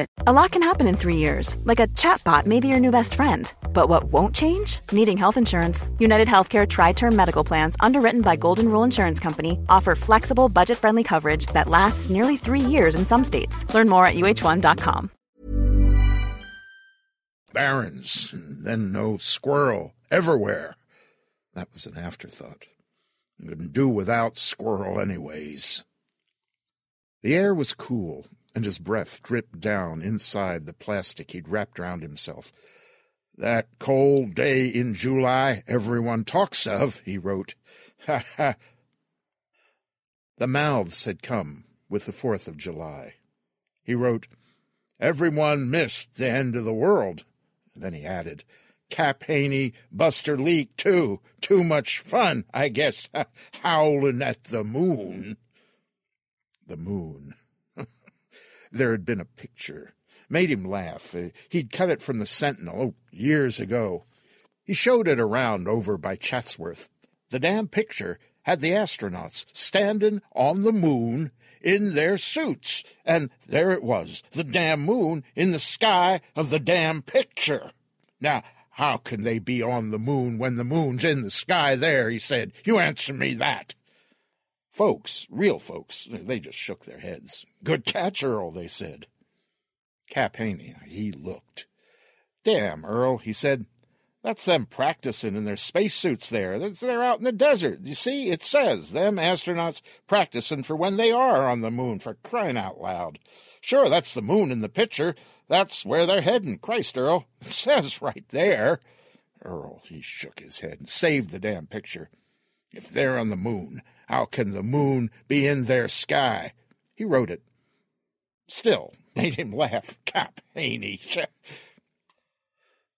A lot can happen in three years, like a chatbot may be your new best friend. But what won't change? Needing health insurance. United Healthcare Tri Term Medical Plans, underwritten by Golden Rule Insurance Company, offer flexible, budget friendly coverage that lasts nearly three years in some states. Learn more at uhone.com. Barrens, and then no squirrel everywhere. That was an afterthought. Couldn't do without squirrel, anyways. The air was cool, and his breath dripped down inside the plastic he'd wrapped round himself. That cold day in July everyone talks of, he wrote. Ha ha. The mouths had come with the Fourth of July. He wrote, Everyone missed the end of the world. Then he added, Cap Haney, Buster Leak, too. Too much fun, I guess, howling at the moon. The moon. There had been a picture. Made him laugh. Uh, he'd cut it from the Sentinel oh, years ago. He showed it around over by Chatsworth. The damn picture had the astronauts standing on the moon in their suits, and there it was, the damn moon in the sky of the damn picture. Now, how can they be on the moon when the moon's in the sky there? He said. You answer me that. Folks, real folks, they just shook their heads. Good catch, Earl, they said. Cap Haney, he looked. Damn, Earl, he said. That's them practicing in their spacesuits there. They're out in the desert. You see, it says them astronauts practicing for when they are on the moon, for crying out loud. Sure, that's the moon in the picture. That's where they're heading. Christ, Earl. [laughs] It says right there. Earl, he shook his head and saved the damn picture. If they're on the moon, how can the moon be in their sky? He wrote it. Still, [laughs] made him laugh. Cap Haney.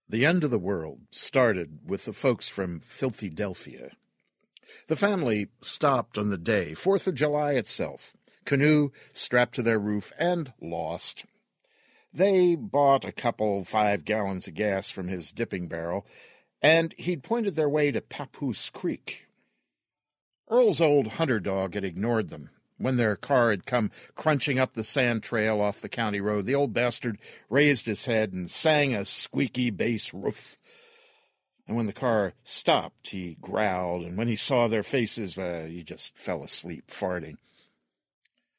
The end of the world started with the folks from Filthy Delphia. The family stopped on the day, Fourth of July itself, canoe strapped to their roof, and lost. They bought a couple five gallons of gas from his dipping barrel, and he'd pointed their way to Papoose Creek. Earl's old hunter dog had ignored them, When their car had come crunching up the sand trail off the county road, the old bastard raised his head and sang a squeaky bass roof. And when the car stopped, he growled, and when he saw their faces, uh, he just fell asleep, farting.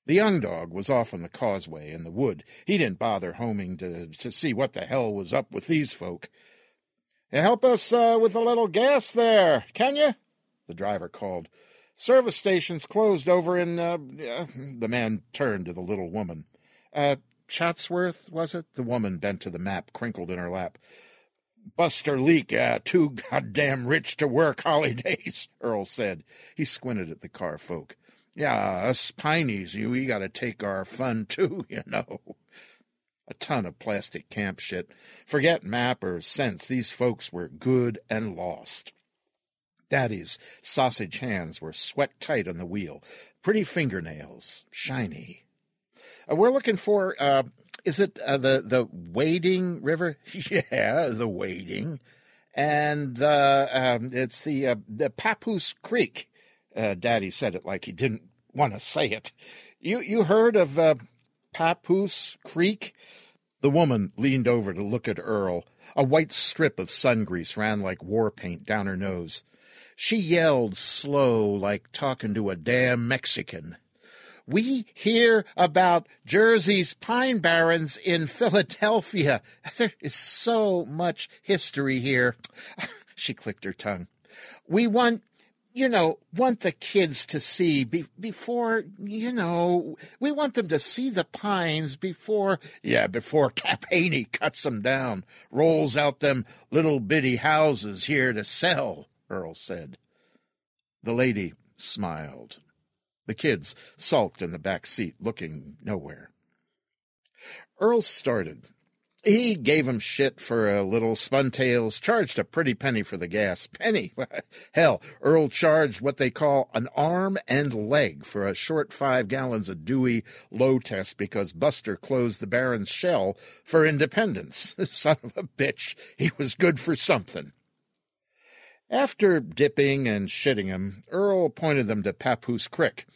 The young dog was off on the causeway in the wood. He didn't bother homing to, to see what the hell was up with these folk. Help us uh, with a little gas there, can you? The driver called. Service station's closed over in. Uh, the man turned to the little woman. Uh, Chatsworth, was it? The woman bent to the map, crinkled in her lap. Buster Leak, uh, too goddamn rich to work holidays, [laughs] Earl said. He squinted at the car folk. Yeah, us Pineys, you, we gotta take our fun too, [laughs] you know. A ton of plastic camp shit. Forget map or sense, these folks were good and lost. Daddy's sausage hands were sweat tight on the wheel. Pretty fingernails, shiny. Uh, we're looking for, uh, is it uh, the, the Wading River? [laughs] yeah, the Wading. And uh, um, it's the, uh, the Papoose Creek. Uh, Daddy said it like he didn't want to say it. You, you heard of Papoose Creek? The woman leaned over to look at Earl. A white strip of sun grease ran like war paint down her nose. She yelled slow, like talking to a damn Mexican. We hear about Jersey's pine barrens in Philadelphia. [laughs] There is so much history here. [laughs] She clicked her tongue. We want, you know, want the kids to see be- before, you know, we want them to see the pines before, yeah, before [laughs] Cap Haney cuts them down, rolls out them little bitty houses here to sell. Earl said. The lady smiled. The kids sulked in the back seat, looking nowhere. Earl started. He gave 'em shit for a little spuntails, charged a pretty penny for the gas. [laughs] Penny? Hell, Earl charged what they call an arm and leg for a short five gallons of Dewey low test because Buster closed the Baron's shell for independence. [laughs] Son of a bitch, he was good for something. After dipping and shitting him, Earl pointed them to Papoose Creek.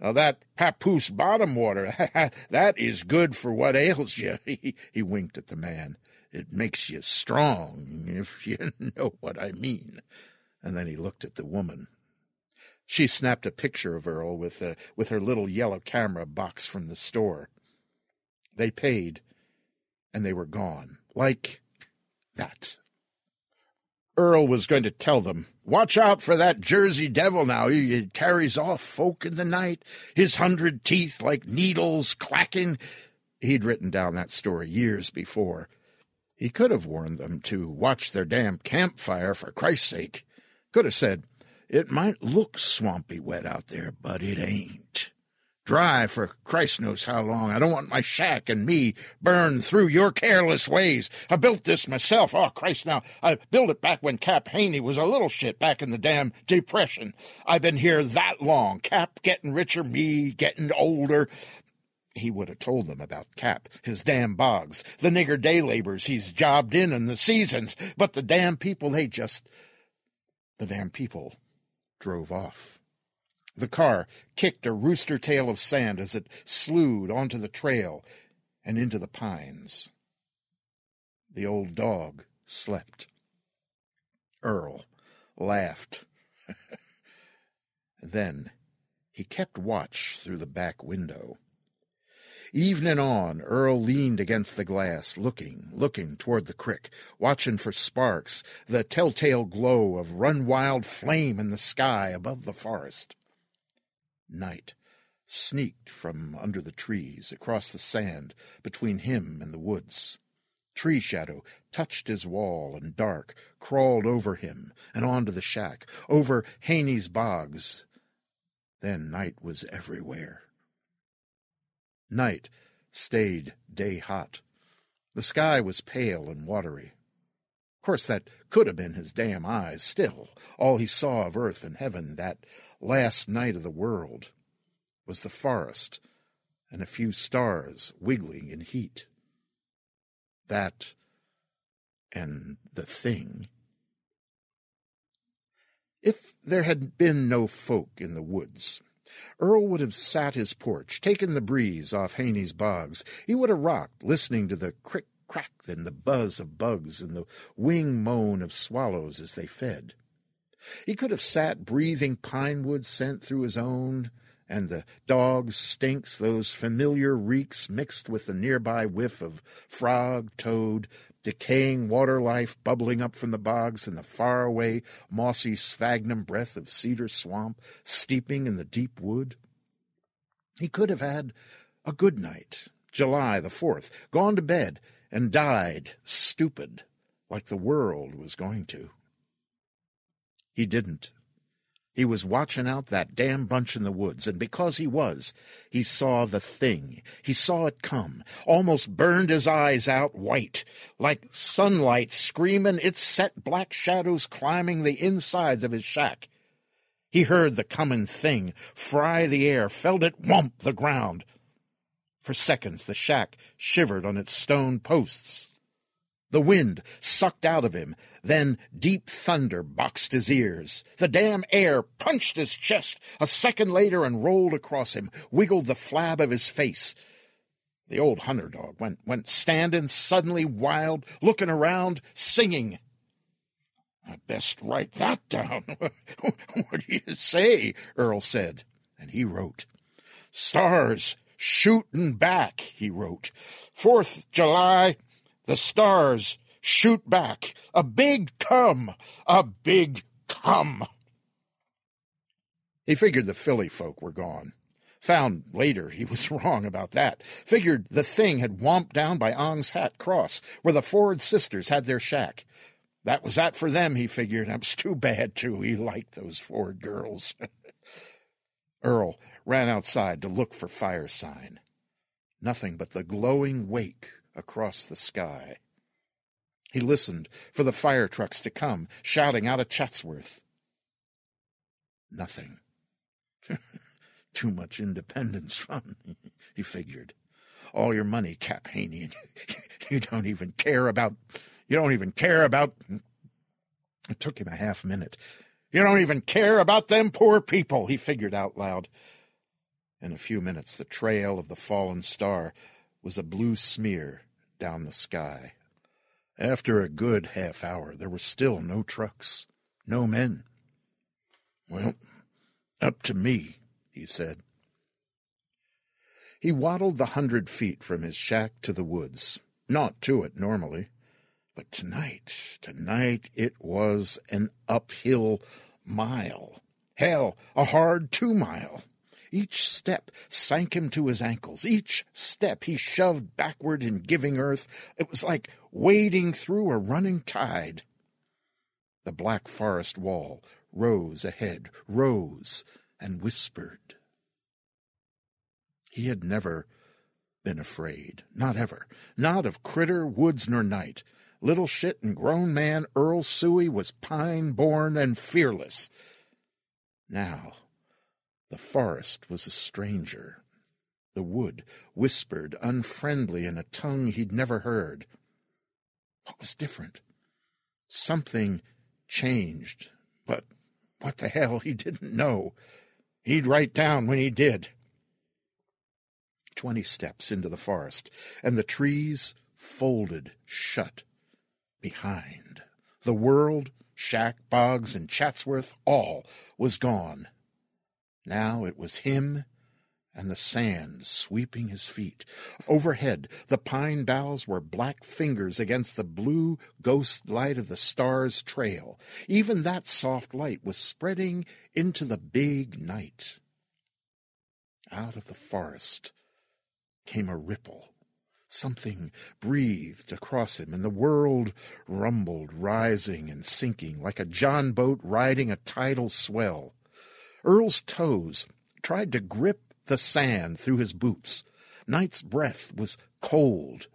Now that papoose bottom water, [laughs] that is good for what ails you. [laughs] He, he winked at the man. It makes you strong, if [laughs] you know what I mean. And then he looked at the woman. She snapped a picture of Earl with, uh, with her little yellow camera box from the store. They paid, and they were gone, like that. Earl was going to tell them, Watch out for that Jersey devil now. He carries off folk in the night, his hundred teeth like needles clacking. He'd written down that story years before. He could have warned them to watch their damn campfire for Christ's sake. Could have said, It might look swampy wet out there, but it ain't dry for Christ knows how long. I don't want my shack and me burned through your careless ways. I built this myself. Oh, Christ, now. I built it back when Cap Haney was a little shit back in the damn Depression. I've been here that long. Cap getting richer, me getting older. He would have told them about Cap, his damn bogs, the nigger day laborers he's jobbed in and the seasons. But the damn people, they just. The damn people drove off. The car kicked a rooster tail of sand as it slewed onto the trail and into the pines. The old dog slept. Earl laughed. [laughs] then he kept watch through the back window. Evening on, Earl leaned against the glass, looking, looking toward the crick, watching for sparks, the telltale glow of run wild flame in the sky above the forest. Night sneaked from under the trees, across the sand, between him and the woods. Tree shadow touched his wall, and dark crawled over him and onto the shack, over Haney's bogs. Then night was everywhere. Night stayed day hot. The sky was pale and watery. Of course, that could have been his damn eyes. Still, all he saw of earth and heaven that last night of the world was the forest and a few stars wiggling in heat. That and the thing. If there had been no folk in the woods, Earl would have sat his porch, taken the breeze off Haney's bogs. He would have rocked, listening to the crick crack and the buzz of bugs and the wing moan of swallows as they fed. He could have sat breathing pine wood scent through his own, and the dog's stinks, those familiar reeks mixed with the nearby whiff of frog, toad, decaying water life bubbling up from the bogs, and the faraway mossy sphagnum breath of cedar swamp steeping in the deep wood. He could have had a good night, July the 4th, gone to bed, and died stupid, like the world was going to. He didn't. He was watching out that damn bunch in the woods, and because he was, he saw the thing. He saw it come, almost burned his eyes out white, like sunlight screaming its set black shadows climbing the insides of his shack. He heard the coming thing fry the air, felt it whomp the ground. For seconds the shack shivered on its stone posts. The wind sucked out of him. Then deep thunder boxed his ears. The damn air punched his chest a second later and rolled across him, wiggled the flab of his face. The old hunter dog went, went standing suddenly wild, looking around, singing. I best write that down. [laughs] what do you say? Earl said, and he wrote. Stars shooting back, he wrote. Fourth July, the stars shoot back. A big come, a big come. He figured the Philly folk were gone. Found later he was [laughs] wrong about that. Figured the thing had womped down by Ong's Hat Cross, where the Ford sisters had their shack. That was that for them, he figured. That was too bad, too. He liked those Ford girls. [laughs] Earl ran outside to look for fire sign. Nothing but the glowing wake across the sky. He listened for the fire trucks to come, shouting out of Chatsworth. Nothing. [laughs] Too much independence fund, he figured. All your money, Cap Haney, and [laughs] you don't even care about. You don't even care about. It took him a half minute. You don't even care about them poor people, he figured out loud. In a few minutes, the trail of the fallen star was a blue smear down the sky. After a good half hour, there were still no trucks, no men. Well, up to me, he said. He waddled the hundred feet from his shack to the woods. Not to it normally. But tonight, tonight it was an uphill mile. Hell, a hard two mile. Each step sank him to his ankles. Each step he shoved backward in giving earth. It was like wading through a running tide. The black forest wall rose ahead, rose, and whispered. He had never been afraid, not ever, not of critter, woods, nor night. Little shit and grown man Earl Suey was pine born and fearless. Now the forest was a stranger. The wood whispered unfriendly in a tongue he'd never heard. What was different? Something changed, but what the hell he didn't know. He'd write down when he did. Twenty steps into the forest, and the trees folded shut behind. The world, shack, bogs, and Chatsworth, all was gone. Now it was him and the sand sweeping his feet. Overhead, the pine boughs were black fingers against the blue ghost light of the stars' trail. Even that soft light was spreading into the big night. Out of the forest came a ripple. Something breathed across him, and the world rumbled, rising and sinking like a John boat riding a tidal swell. Earl's toes tried to grip the sand through his boots. Night's breath was cold.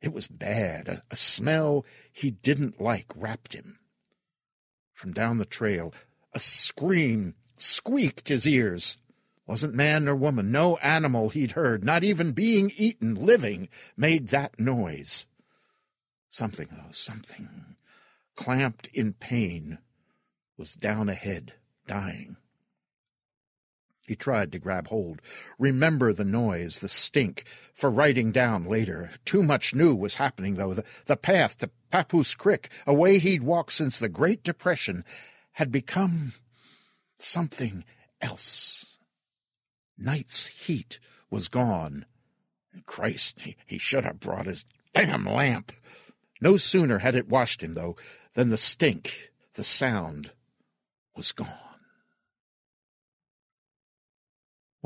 It was bad. A, a, smell he didn't like wrapped him. From down the trail, a scream squeaked his ears. Wasn't man nor woman, no animal he'd heard, not even being eaten, living, made that noise. Something, though, something, clamped in pain, was down ahead, dying. He tried to grab hold, remember the noise, the stink, for writing down later. Too much new was happening, though. The, the path to Papoose Creek, a way he'd walked since the Great Depression, had become something else. Night's heat was gone. Christ, he, he should have brought his damn lamp. No sooner had it washed him, though, than the stink, the sound, was gone.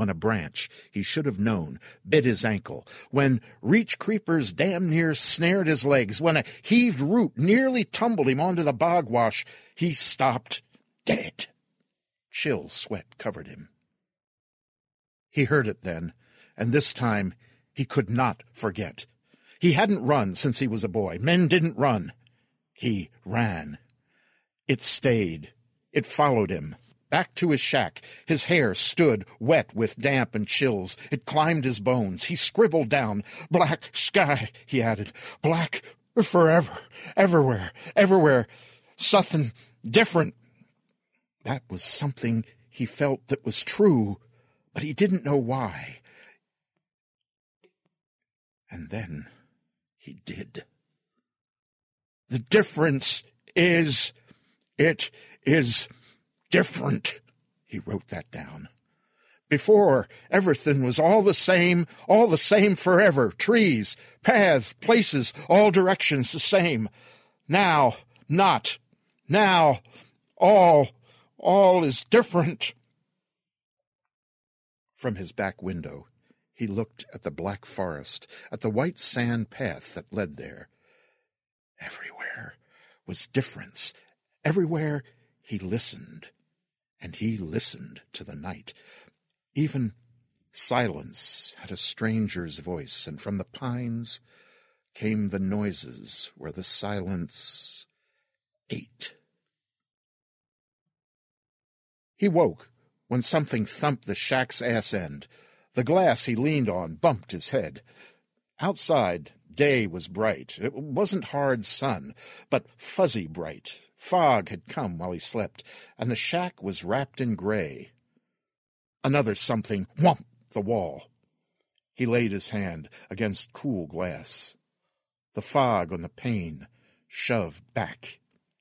When a branch, he should have known, bit his ankle, when reach creepers damn near snared his legs, when a heaved root nearly tumbled him onto the bog wash, he stopped dead. Chill sweat covered him. He heard it then, and this time he could not forget. He hadn't run since he was a boy. Men didn't run. He ran. It stayed. It followed him. Back to his shack. His hair stood wet with damp and chills. It climbed his bones. He scribbled down, Black sky, he added. Black forever. Everywhere. Everywhere. Something different. That was something he felt that was true, but he didn't know why. And then he did. The difference is, it is different. He wrote that down. Before, everything was all the same, all the same forever. Trees, paths, places, all directions the same. Now, not. Now, all, all is different. From his back window, he looked at the black forest, at the white sand path that led there. Everywhere was difference. Everywhere he listened and he listened to the night. Even silence had a stranger's voice, and from the pines came the noises where the silence ate. He woke when something thumped the shack's ass end. The glass he leaned on bumped his head. Outside, day was bright. It wasn't hard sun, but fuzzy bright, Fog had come while he slept, and the shack was wrapped in gray. Another something whumped the wall. He laid his hand against cool glass. The fog on the pane shoved back.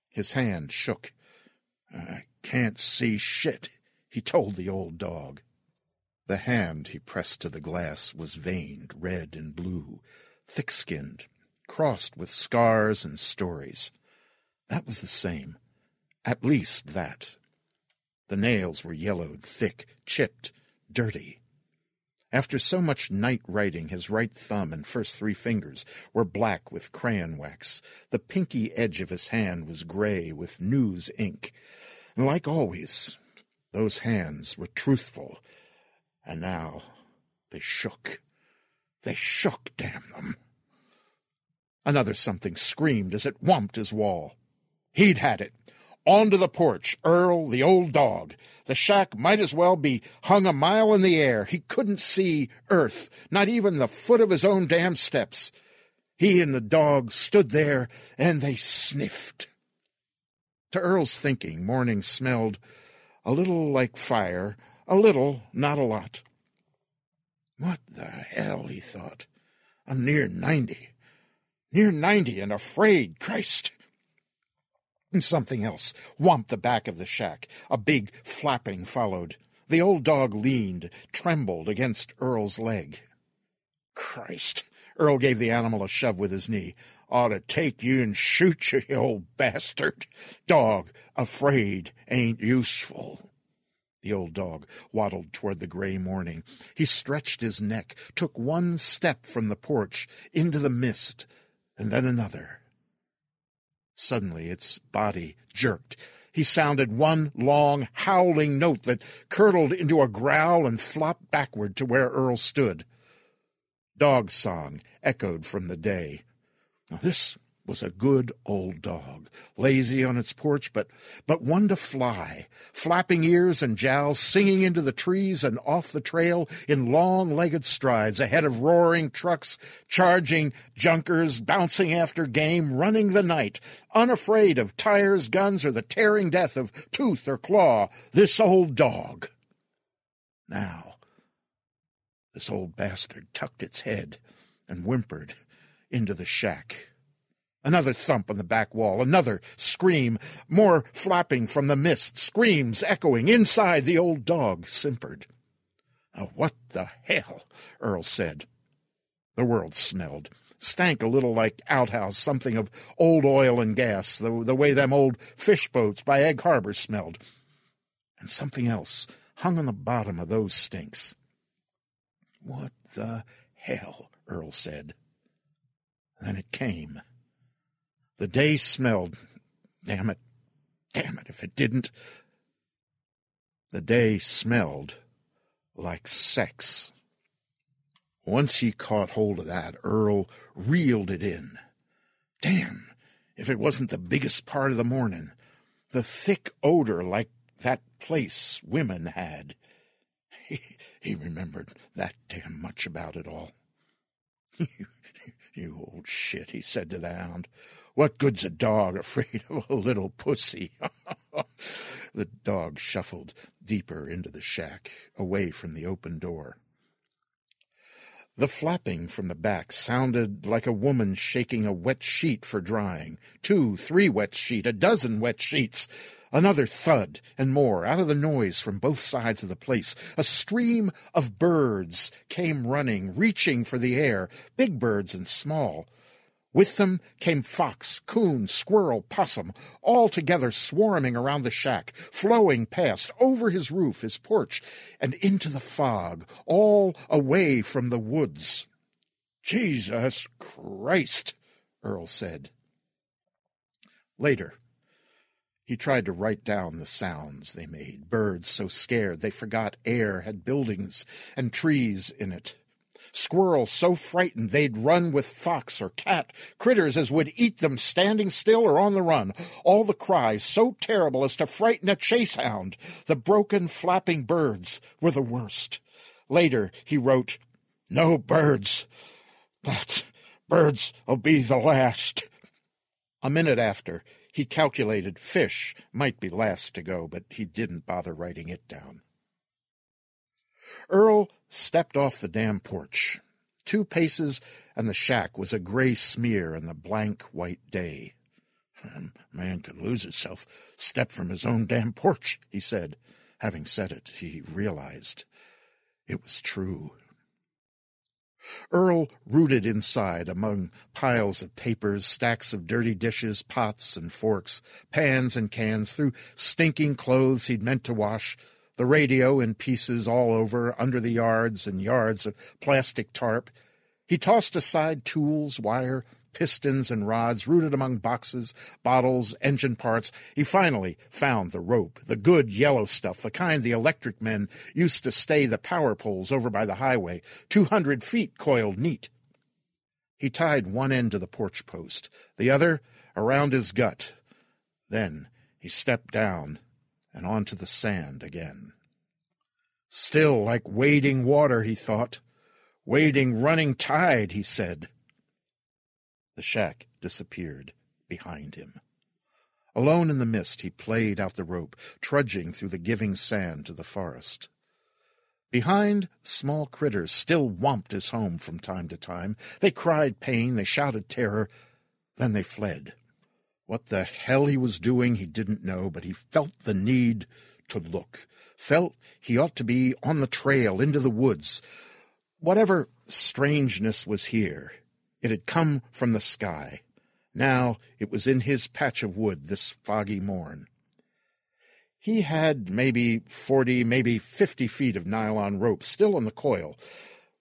His hand shook. I can't see shit, he told the old dog. The hand he pressed to the glass was veined red and blue, thick skinned, crossed with scars and stories. That was the same. At least that. The nails were yellowed, thick, chipped, dirty. After so much night writing, his right thumb and first three fingers were black with crayon wax. The pinky edge of his hand was gray with news ink. And like always, those hands were truthful. And now they shook. They shook, damn them. Another something screamed as it whumped his wall. He'd had it. Onto the porch, Earl, the old dog. The shack might as well be hung a mile in the air. He couldn't see earth, not even the foot of his own damn steps. He and the dog stood there, and they sniffed. To Earl's thinking, morning smelled a little like fire, a little, not a lot. What the hell, he thought. I'm near ninety. Near ninety and afraid, Christ. Something else whomped the back of the shack. A big flapping followed. The old dog leaned, trembled against Earl's leg. Christ! Earl gave the animal a shove with his knee. Ought to take you and shoot you, you old bastard. Dog, afraid ain't useful. The old dog waddled toward the gray morning. He stretched his neck, took one step from the porch into the mist, and then another. Suddenly its body jerked. He sounded one long, howling note that curdled into a growl and flopped backward to where Earl stood. Dog song echoed from the day. Now this was a good old dog, lazy on its porch, but, but one to fly, flapping ears and jowls, singing into the trees and off the trail in long-legged strides ahead of roaring trucks, charging junkers, bouncing after game, running the night, unafraid of tires, guns, or the tearing death of tooth or claw, this old dog. Now, this old bastard tucked its head and whimpered into the shack. Another thump on the back wall, another scream, more flapping from the mist, screams echoing. Inside, the old dog simpered. Oh, what the hell? Earl said. The world smelled. Stank a little like outhouse, something of old oil and gas, the, the way them old fish boats by Egg Harbor smelled. And something else hung on the bottom of those stinks. What the hell? Earl said. Then it came. The day smelled. Damn it. Damn it if it didn't. The day smelled like sex. Once he caught hold of that, Earl reeled it in. Damn, if it wasn't the biggest part of the morning. The thick odor like that place women had. He, he remembered that damn much about it all. [laughs] you old shit, he said to the hound. What good's a dog afraid of a little pussy? [laughs] the dog shuffled deeper into the shack, away from the open door. The flapping from the back sounded like a woman shaking a wet sheet for drying. Two, three wet sheet, a dozen wet sheets. Another thud and more. Out of the noise from both sides of the place, a stream of birds came running, reaching for the air, big birds and small. With them came fox, coon, squirrel, possum, all together swarming around the shack, flowing past, over his roof, his porch, and into the fog, all away from the woods. Jesus Christ, Earl said. Later, he tried to write down the sounds they made, birds so scared they forgot air had buildings and trees in it. Squirrels so frightened they'd run with fox or cat, critters as would eat them standing still or on the run. All the cries so terrible as to frighten a chase hound. The broken, flapping birds were the worst. Later he wrote, No birds, but birds'll be the last. A minute after, he calculated fish might be last to go, but he didn't bother writing it down. Earl stepped off the damn porch. Two paces, and the shack was a gray smear in the blank white day. A man could lose himself, step from his own damn porch, he said. Having said it, he realized it was true. Earl rooted inside among piles of papers, stacks of dirty dishes, pots and forks, pans and cans, through stinking clothes he'd meant to wash, the radio in pieces all over, under the yards and yards of plastic tarp. He tossed aside tools, wire, pistons, and rods rooted among boxes, bottles, engine parts. He finally found the rope, the good yellow stuff, the kind the electric men used to stay the power poles over by the highway, two hundred feet coiled neat. He tied one end to the porch post, the other around his gut. Then he stepped down and onto the sand again. Still like wading water, he thought. Wading running tide, he said. The shack disappeared behind him. Alone in the mist, he played out the rope, trudging through the giving sand to the forest. Behind, small critters still womped his home from time to time. They cried pain, they shouted terror, then they fled. What the hell he was doing, he didn't know, but he felt the need to look, felt he ought to be on the trail into the woods. Whatever strangeness was here, it had come from the sky. Now it was in his patch of wood this foggy morn. He had maybe forty, maybe fifty feet of nylon rope still on the coil,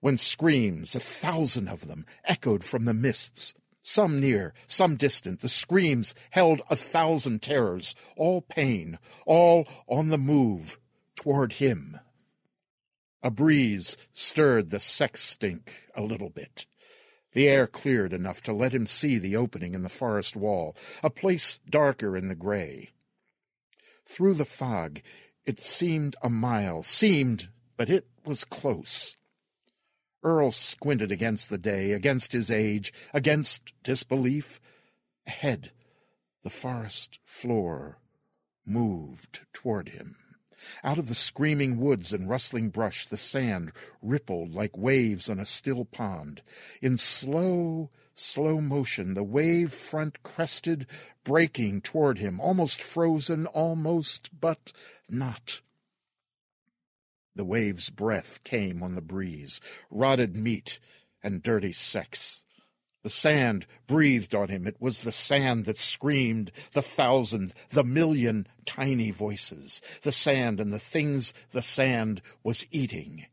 when screams, a thousand of them, echoed from the mists some near, some distant. The screams held a thousand terrors, all pain, all on the move toward him. A breeze stirred the sex stink a little bit. The air cleared enough to let him see the opening in the forest wall, a place darker in the gray. Through the fog, it seemed a mile, seemed, but it was close. Earl squinted against the day, against his age, against disbelief. Ahead, the forest floor moved toward him. Out of the screaming woods and rustling brush, the sand rippled like waves on a still pond. In slow, slow motion, the wave front crested, breaking toward him, almost frozen, almost, but not. The wave's breath came on the breeze, rotted meat and dirty sex. The sand breathed on him. It was the sand that screamed, the thousand, the million tiny voices. The sand and the things the sand was eating.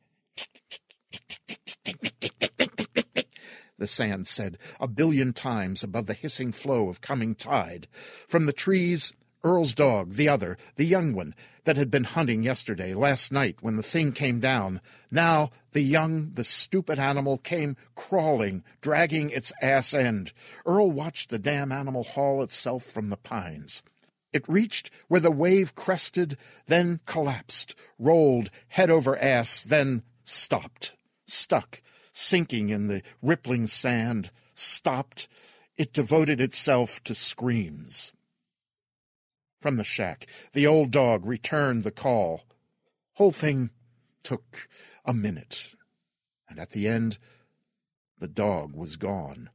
The sand said a billion times above the hissing flow of coming tide. From the trees, Earl's dog, the other, the young one, that had been hunting yesterday, last night, when the thing came down. Now the young, the stupid animal came crawling, dragging its ass end. Earl watched the damn animal haul itself from the pines. It reached where the wave crested, then collapsed, rolled head over ass, then stopped, stuck, sinking in the rippling sand, stopped. It devoted itself to screams. From the shack, the old dog returned the call. Whole thing took a minute, and at the end, the dog was gone.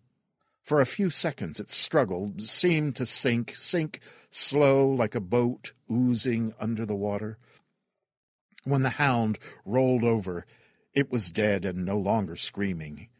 For a few seconds it struggled, seemed to sink, sink slow like a boat oozing under the water. When the hound rolled over, it was dead and no longer screaming,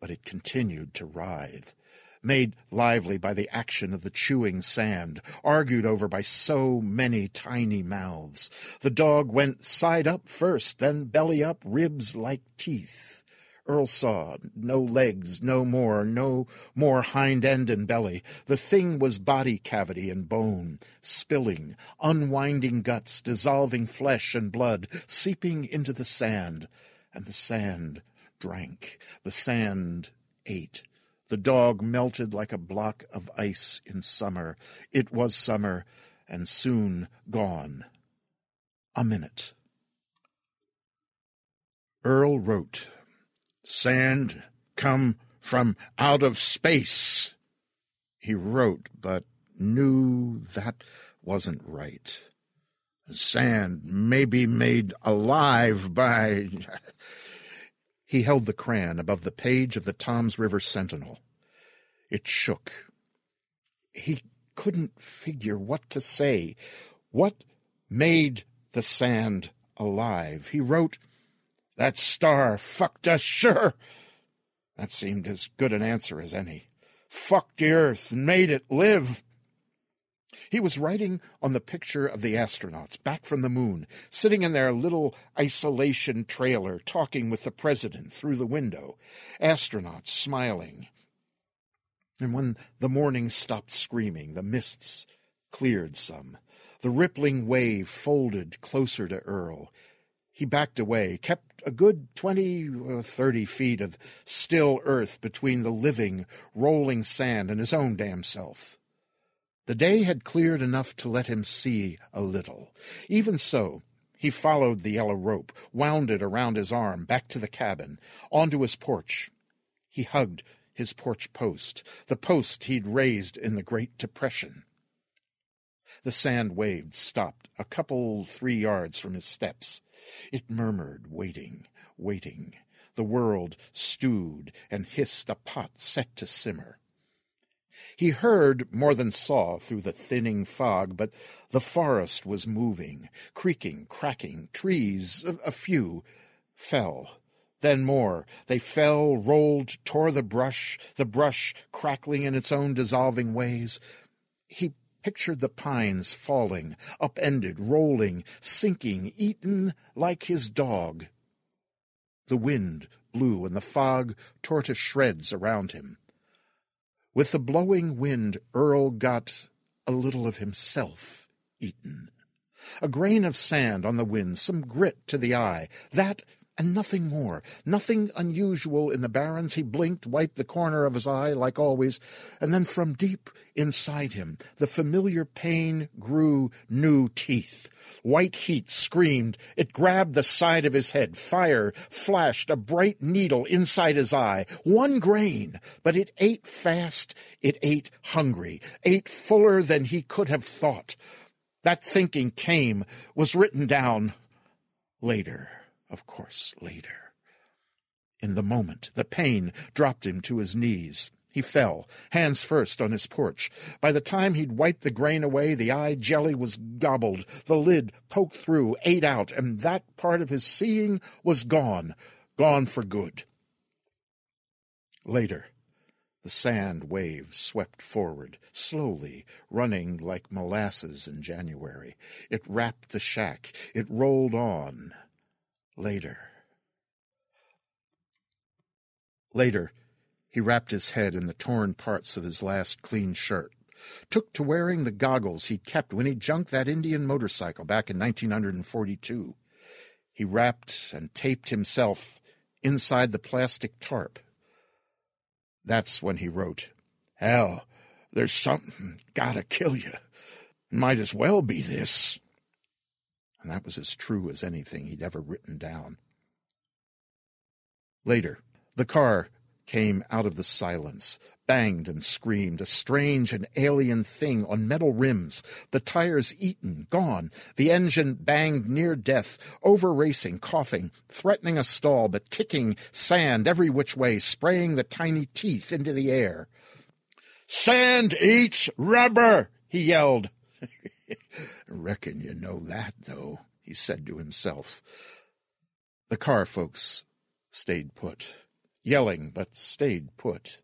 but it continued to writhe made lively by the action of the chewing sand, argued over by so many tiny mouths. The dog went side up first, then belly up, ribs like teeth. Earl saw no legs, no more, no more hind end and belly. The thing was body cavity and bone, spilling, unwinding guts, dissolving flesh and blood, seeping into the sand. And the sand drank. The sand ate. The dog melted like a block of ice in summer. It was summer, and soon gone. A minute. Earl wrote, Sand come from out of space. He wrote, but knew that wasn't right. Sand may be made alive by. He held the crayon above the page of the Toms River Sentinel. It shook. He couldn't figure what to say. What made the sand alive? He wrote, That star fucked us, sure. That seemed as good an answer as any. Fucked the earth and made it live. He was writing on the picture of the astronauts back from the moon, sitting in their little isolation trailer, talking with the president through the window. Astronauts smiling. And when the morning stopped screaming, the mists cleared some. The rippling wave folded closer to Earl. He backed away, kept a good twenty or thirty feet of still earth between the living, rolling sand and his own damn self. The day had cleared enough to let him see a little. Even so, he followed the yellow rope, wound it around his arm, back to the cabin, onto his porch. He hugged his porch post, the post he'd raised in the Great Depression. The sand waved, stopped, a couple three yards from his steps. It murmured, waiting, waiting. The world stewed and hissed a pot set to simmer. He heard more than saw through the thinning fog, but the forest was moving, creaking, cracking. Trees, a, a few, fell. Then more. They fell, rolled, tore the brush, the brush crackling in its own dissolving ways. He pictured the pines falling, upended, rolling, sinking, eaten like his dog. The wind blew, and the fog tore to shreds around him. With the blowing wind, Earl got a little of himself eaten. A grain of sand on the wind, some grit to the eye, that and nothing more. Nothing unusual in the barrens. He blinked, wiped the corner of his eye, like always, and then from deep inside him, the familiar pain grew new teeth. White heat screamed. It grabbed the side of his head. Fire flashed a bright needle inside his eye. One grain, but it ate fast. It ate hungry, ate fuller than he could have thought. that thinking came, was written down later, of course, later. In the moment, the pain dropped him to his knees. He fell, hands first, on his porch. By the time he'd wiped the grain away, the eye jelly was gobbled, the lid poked through, ate out, and that part of his seeing was gone, gone for good. Later, the sand waves swept forward, slowly, running like molasses in January. It wrapped the shack. It rolled on. Later. Later, he wrapped his head in the torn parts of his last clean shirt, took to wearing the goggles he'd kept when he junked that Indian motorcycle back in 1942. He wrapped and taped himself inside the plastic tarp. That's when he wrote, Hell, there's something gotta kill you. Might as well be this. And that was as true as anything he'd ever written down. Later, the car came out of the silence, banged and screamed, a strange and alien thing on metal rims, the tires eaten, gone, the engine banged near death, over racing, coughing, threatening a stall, but kicking sand every which way, spraying the tiny teeth into the air. Sand eats rubber, he yelled. [laughs] [laughs] Reckon you know that, though, he said to himself. The car folks stayed put yelling, but stayed put.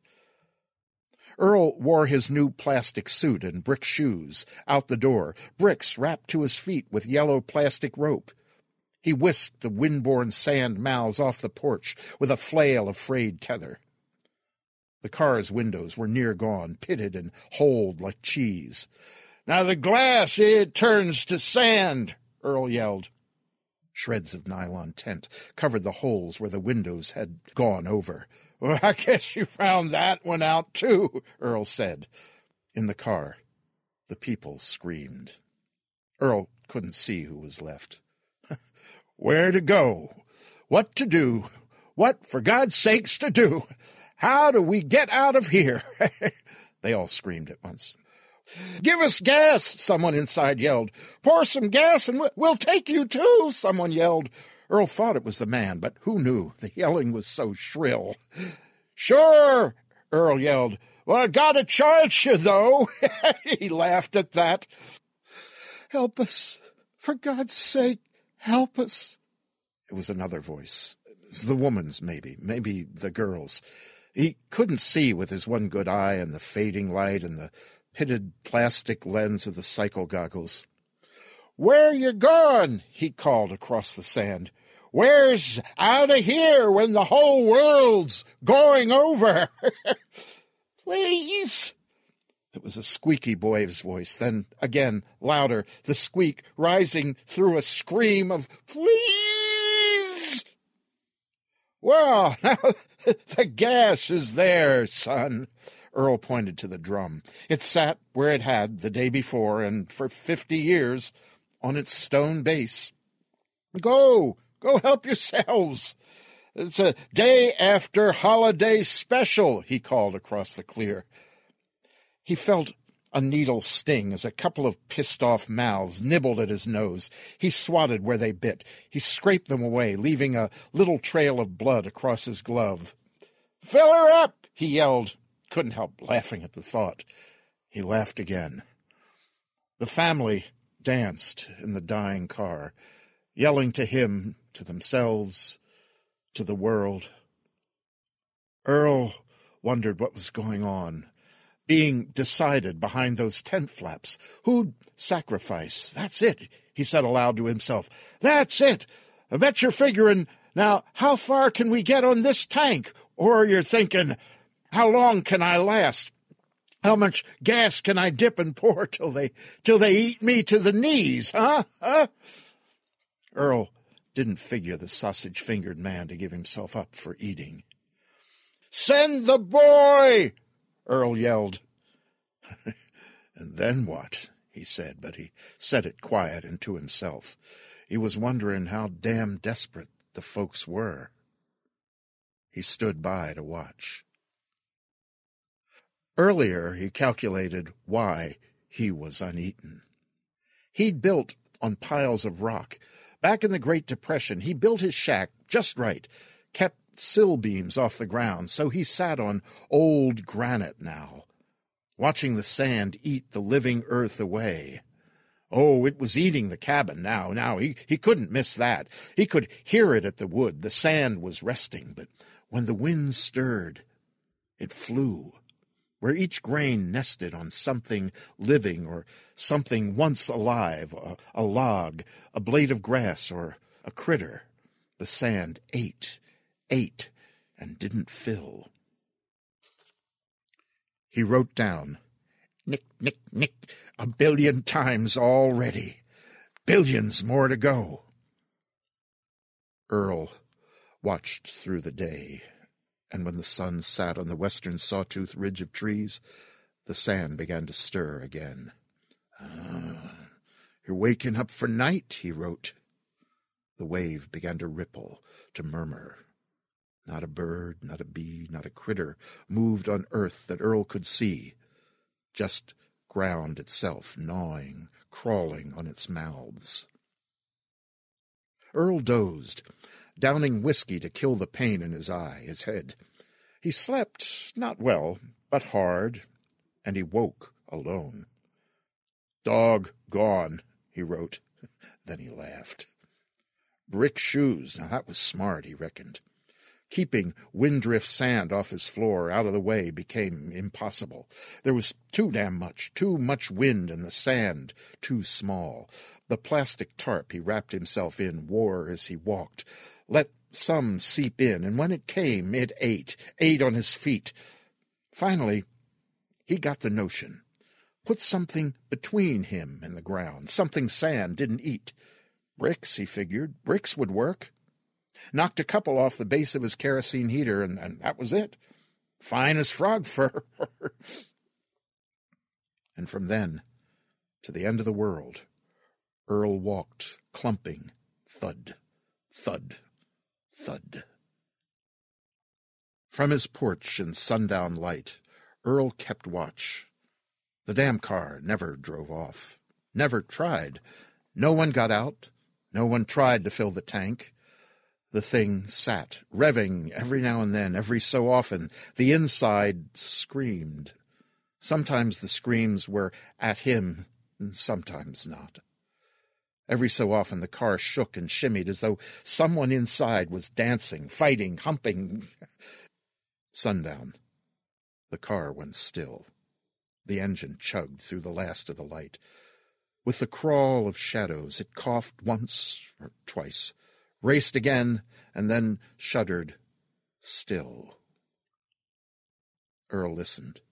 Earl wore his new plastic suit and brick shoes out the door, bricks wrapped to his feet with yellow plastic rope. He whisked the wind-borne sand mounds off the porch with a flail of frayed tether. The car's windows were near gone, pitted and holed like cheese. Now the glass, it turns to sand, Earl yelled. Shreds of nylon tent covered the holes where the windows had gone over. Well, I guess you found that one out too, Earl said. In the car, the people screamed. Earl couldn't see who was left. [laughs] Where to go? What to do? What, for God's sakes, to do? How do we get out of here? [laughs] they all screamed at once. Give us gas, someone inside yelled. Pour some gas and we'll take you too, someone yelled. Earl thought it was the man, but who knew? The yelling was so shrill. Sure, Earl yelled. Well, I gotta charge you, though. [laughs] he laughed at that. Help us. For God's sake, help us. It was another voice. Was the woman's, maybe. Maybe the girl's. He couldn't see with his one good eye and the fading light and the pitted plastic lens of the cycle goggles. Where you going? he called across the sand. Where's out of here when the whole world's going over? [laughs] Please. It was a squeaky boy's voice, then again louder, the squeak rising through a scream of please. Well, now [laughs] the gas is there, son. Earl pointed to the drum. It sat where it had the day before, and for fifty years, on its stone base. Go, go help yourselves. It's a day after holiday special, he called across the clear. He felt a needle sting as a couple of pissed off mouths nibbled at his nose. He swatted where they bit. He scraped them away, leaving a little trail of blood across his glove. Fill her up, he yelled couldn't help laughing at the thought. He laughed again. The family danced in the dying car, yelling to him, to themselves, to the world. Earl wondered what was going on, being decided behind those tent flaps. Who'd sacrifice? That's it, he said aloud to himself. That's it. I bet you're figuring, now, how far can we get on this tank? Or you're thinking, how long can I last? How much gas can I dip and pour [laughs] till they till they eat me to the knees, huh? Huh? Earl didn't figure the sausage fingered man to give himself up for eating. Send the boy! Earl yelled. [laughs] and then what? he said, but he said it quiet and to himself. He was wondering how damn desperate the folks were. He stood by to watch. Earlier, he calculated why he was uneaten. He'd built on piles of rock. Back in the Great Depression, he built his shack just right, kept sill beams off the ground, so he sat on old granite now, watching the sand eat the living earth away. Oh, it was eating the cabin now. Now he, he couldn't miss that. He could hear it at the wood. The sand was resting, but when the wind stirred, it flew, where each grain nested on something living or something once alive, a, a log, a blade of grass, or a critter. The sand ate, ate, and didn't fill. He wrote down, Nick, Nick, Nick, a billion times already. Billions more to go. Earl watched through the day, and when the sun sat on the western sawtooth ridge of trees, the sand began to stir again. Ah, you're waking up for night, he wrote. The wave began to ripple, to murmur. Not a bird, not a bee, not a critter moved on earth that Earl could see. Just ground itself gnawing, crawling on its mouths. Earl dozed, downing whiskey to kill the pain in his eye, his head. He slept not well, but hard, and he woke alone. Dog gone, he wrote. [laughs] then he laughed. Brick shoes, now that was smart, he reckoned. Keeping windrift sand off his floor out of the way became impossible. There was too damn much, too much wind, and the sand too small. The plastic tarp he wrapped himself in wore as he walked. Let some seep in, and when it came, it ate, ate on his feet. Finally, he got the notion. Put something between him and the ground, something sand didn't eat. Bricks, he figured, bricks would work knocked a couple off the base of his kerosene heater, and, and that was it. Fine as frog fur. [laughs] and from then to the end of the world, Earl walked, clumping, thud, thud, thud. From his porch in sundown light, Earl kept watch. The damn car never drove off, never tried. No one got out, no one tried to fill the tank. The thing sat, revving every now and then, every so often. The inside screamed. Sometimes the screams were at him, and sometimes not. Every so often the car shook and shimmied as though someone inside was dancing, fighting, humping. Sundown. The car went still. The engine chugged through the last of the light. With the crawl of shadows, it coughed once or twice raced again, and then shuddered, still. Earl listened.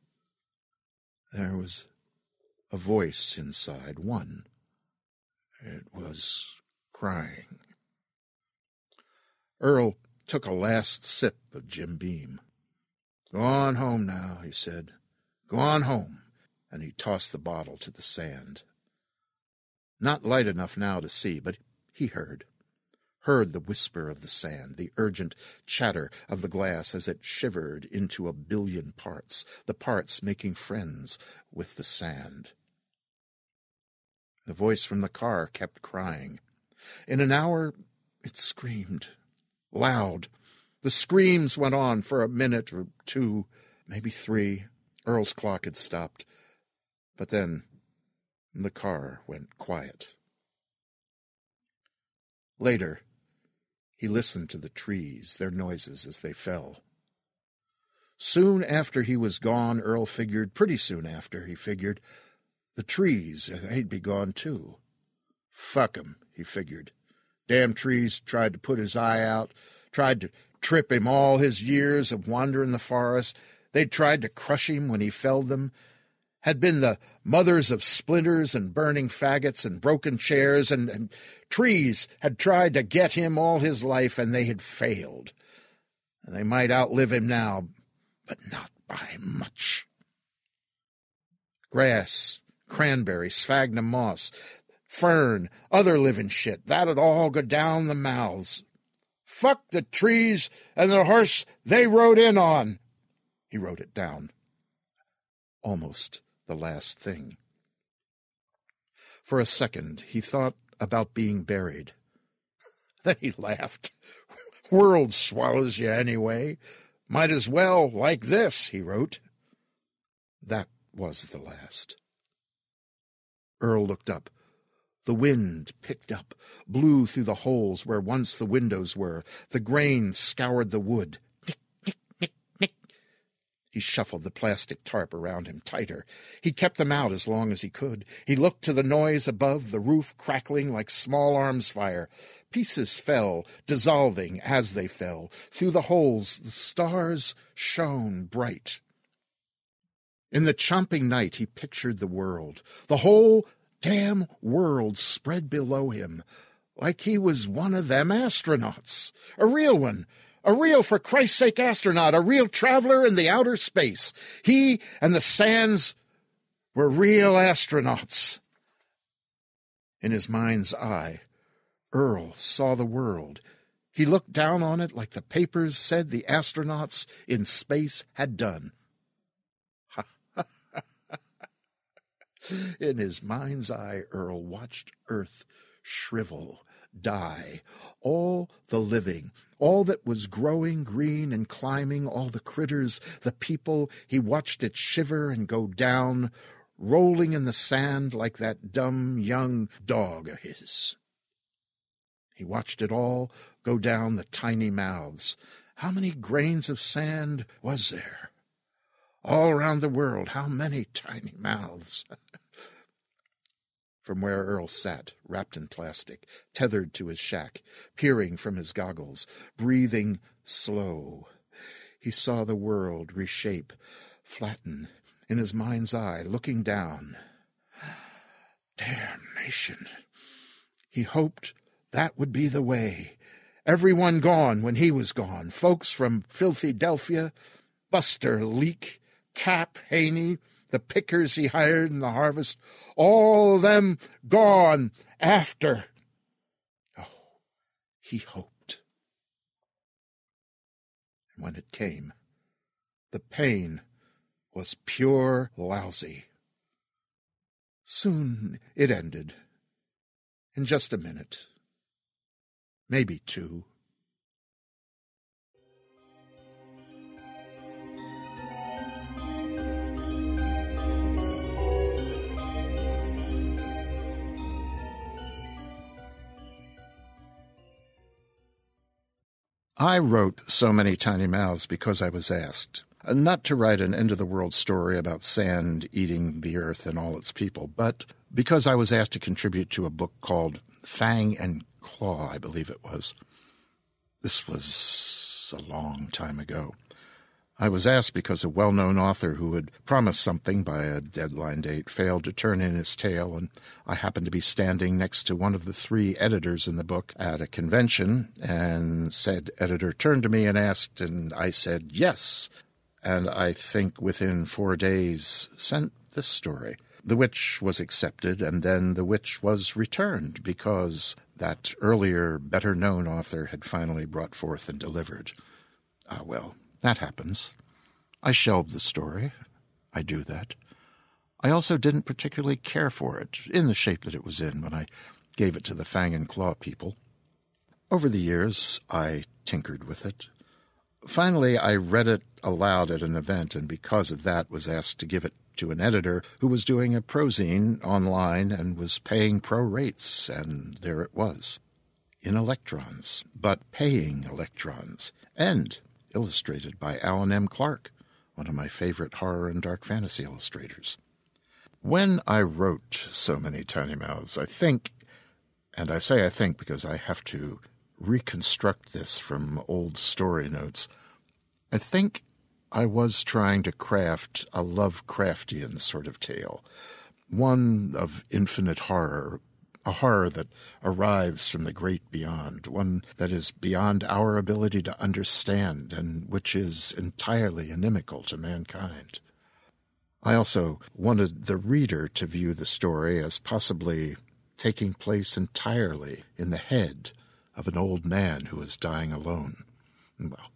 There was a voice inside, one. It was crying. Earl took a last sip of Jim Beam. Go on home now, he said. Go on home. And he tossed the bottle to the sand. Not light enough now to see, but he heard heard the whisper of the sand, the urgent chatter of the glass as it shivered into a billion parts, the parts making friends with the sand. The voice from the car kept crying. In an hour, it screamed. Loud. The screams went on for a minute or two, maybe three. Earl's clock had stopped. But then the car went quiet. Later, he listened to the trees, their noises as they fell. Soon after he was gone, Earl figured, pretty soon after, he figured, the trees, they'd be gone too. Fuck 'em, he figured. Damn trees tried to put his eye out, tried to trip him all his years of wandering the forest. They'd tried to crush him when he felled them, had been the mothers of splinters and burning faggots and broken chairs, and, and trees had tried to get him all his life, and they had failed. And they might outlive him now, but not by much. Grass, cranberry, sphagnum moss, fern, other living shit, that'd all go down the mouths. Fuck the trees and the horse they rode in on. He wrote it down. Almost the last thing. For a second, he thought about being buried. [laughs] Then he laughed. [laughs] World swallows you anyway. Might as well like this, he wrote. That was the last. Earl looked up. The wind picked up, blew through the holes where once the windows were. The grain scoured the wood. Nick, nick, nick, nick. He shuffled the plastic tarp around him tighter. He kept them out as long as he could. He looked to the noise above, the roof crackling like small arms fire. Pieces fell, dissolving as they fell. Through the holes, the stars shone bright. In the chomping night, he pictured the world. The whole damn world spread below him, like he was one of them astronauts. A real one a real, for Christ's sake, astronaut, a real traveler in the outer space. He and the sands were real astronauts. In his mind's eye, Earl saw the world. He looked down on it like the papers said the astronauts in space had done. In his mind's eye, Earl watched Earth shrivel die. All the living, all that was growing green and climbing, all the critters, the people, he watched it shiver and go down, rolling in the sand like that dumb young dog of his. He watched it all go down the tiny mouths. How many grains of sand was there? All around the world, how many tiny mouths? [laughs] from where Earl sat, wrapped in plastic, tethered to his shack, peering from his goggles, breathing slow. He saw the world reshape, flatten, in his mind's eye, looking down. Damnation! He hoped that would be the way. Everyone gone when he was gone. Folks from Filthy Delphia, Buster Leak, Cap Haney, the pickers he hired in the harvest, all them gone after. Oh, he hoped. And when it came, the pain was pure lousy. Soon it ended. In just a minute. Maybe two. I wrote So Many Tiny Mouths because I was asked. Uh, not to write an end of the world story about sand eating the earth and all its people, but because I was asked to contribute to a book called Fang and Claw, I believe it was. This was a long time ago. I was asked because a well known author who had promised something by a deadline date failed to turn in his tale, and I happened to be standing next to one of the three editors in the book at a convention, and said editor turned to me and asked, and I said yes. And I think within four days sent this story. The witch was accepted, and then the witch was returned because that earlier, better known author had finally brought forth and delivered. Ah, well, that happens. I shelved the story. I do that. I also didn't particularly care for it, in the shape that it was in, when I gave it to the Fang and Claw people. Over the years, I tinkered with it. Finally, I read it aloud at an event, and because of that, was asked to give it to an editor who was doing a prozine online and was paying pro rates, and there it was. In electrons, but paying electrons, and illustrated by Alan M. Clark, one of my favorite horror and dark fantasy illustrators. When I wrote So Many Tiny Mouths, I think, and I say I think because I have to reconstruct this from old story notes, I think I was trying to craft a Lovecraftian sort of tale, one of infinite horror, a horror that arrives from the great beyond, one that is beyond our ability to understand and which is entirely inimical to mankind. I also wanted the reader to view the story as possibly taking place entirely in the head of an old man who is dying alone. Well,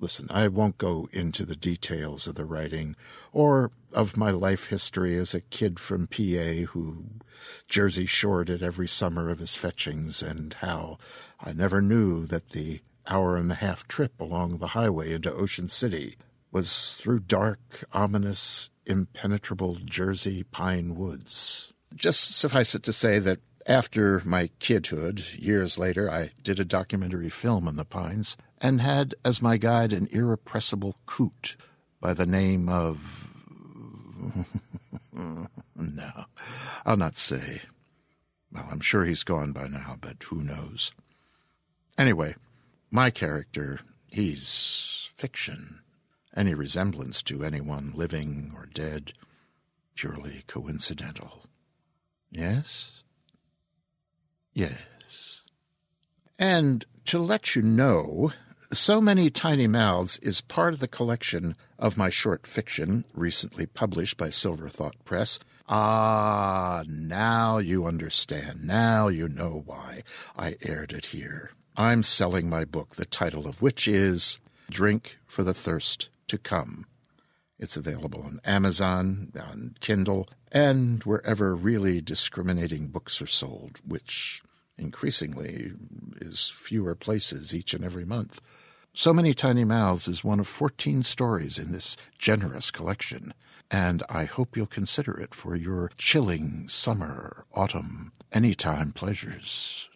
Listen, I won't go into the details of the writing or of my life history as a kid from PA who Jersey shored it every summer of his fetchings and how I never knew that the hour and a half trip along the highway into Ocean City was through dark, ominous, impenetrable Jersey pine woods. Just suffice it to say that after my kidhood, years later, I did a documentary film in the pines and had as my guide an irrepressible coot by the name of. [laughs] no, I'll not say. Well, I'm sure he's gone by now, but who knows? Anyway, my character, he's fiction. Any resemblance to anyone living or dead, purely coincidental. Yes? Yes. And to let you know, So Many Tiny Mouths is part of the collection of my short fiction, recently published by Silver Thought Press. Ah, now you understand. Now you know why I aired it here. I'm selling my book, the title of which is Drink for the Thirst to Come. It's available on Amazon, on Kindle, and wherever really discriminating books are sold, which increasingly is fewer places each and every month. So Many Tiny Mouths is one of 14 stories in this generous collection, and I hope you'll consider it for your chilling summer, autumn, anytime pleasures.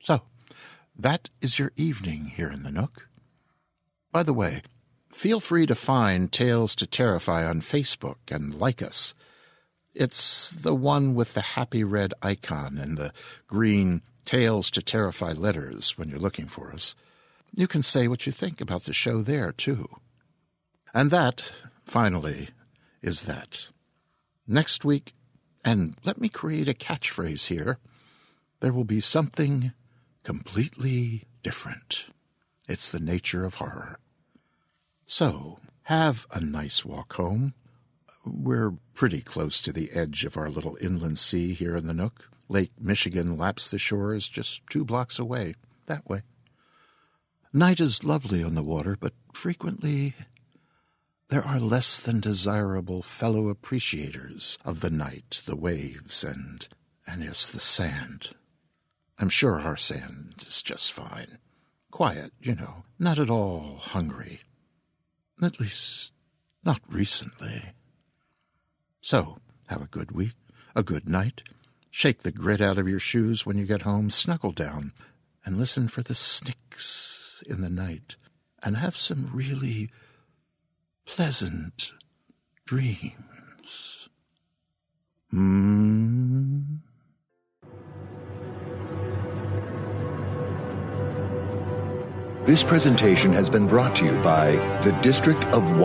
So, that is your evening here in the Nook. By the way, feel free to find Tales to Terrify on Facebook and like us. It's the one with the happy red icon and the green Tales to Terrify letters when you're looking for us. You can say what you think about the show there, too. And that, finally, is that. Next week, and let me create a catchphrase here, there will be something completely different. It's the nature of horror. So, have a nice walk home. We're pretty close to the edge of our little inland sea here in the Nook. Lake Michigan laps the shores just two blocks away, that way. Night is lovely on the water, but frequently there are less than desirable fellow appreciators of the night, the waves, and, and yes, the sand. I'm sure our sand is just fine. Quiet, you know, not at all hungry. At least, not recently. So, have a good week, a good night. Shake the grit out of your shoes when you get home, snuggle down, and listen for the snicks in the night, and have some really pleasant dreams. Hmm. This presentation has been brought to you by the District of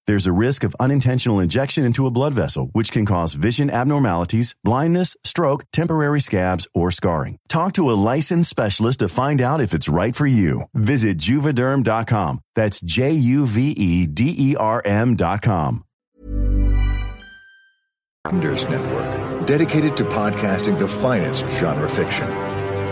There's a risk of unintentional injection into a blood vessel, which can cause vision abnormalities, blindness, stroke, temporary scabs, or scarring. Talk to a licensed specialist to find out if it's right for you. Visit juvederm.com. That's J U V E D E R M dot com. Wonders Network, dedicated to podcasting the finest genre fiction.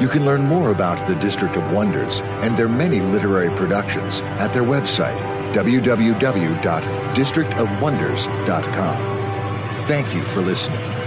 You can learn more about the District of Wonders and their many literary productions at their website, www.districtofwonders.com. Thank you for listening.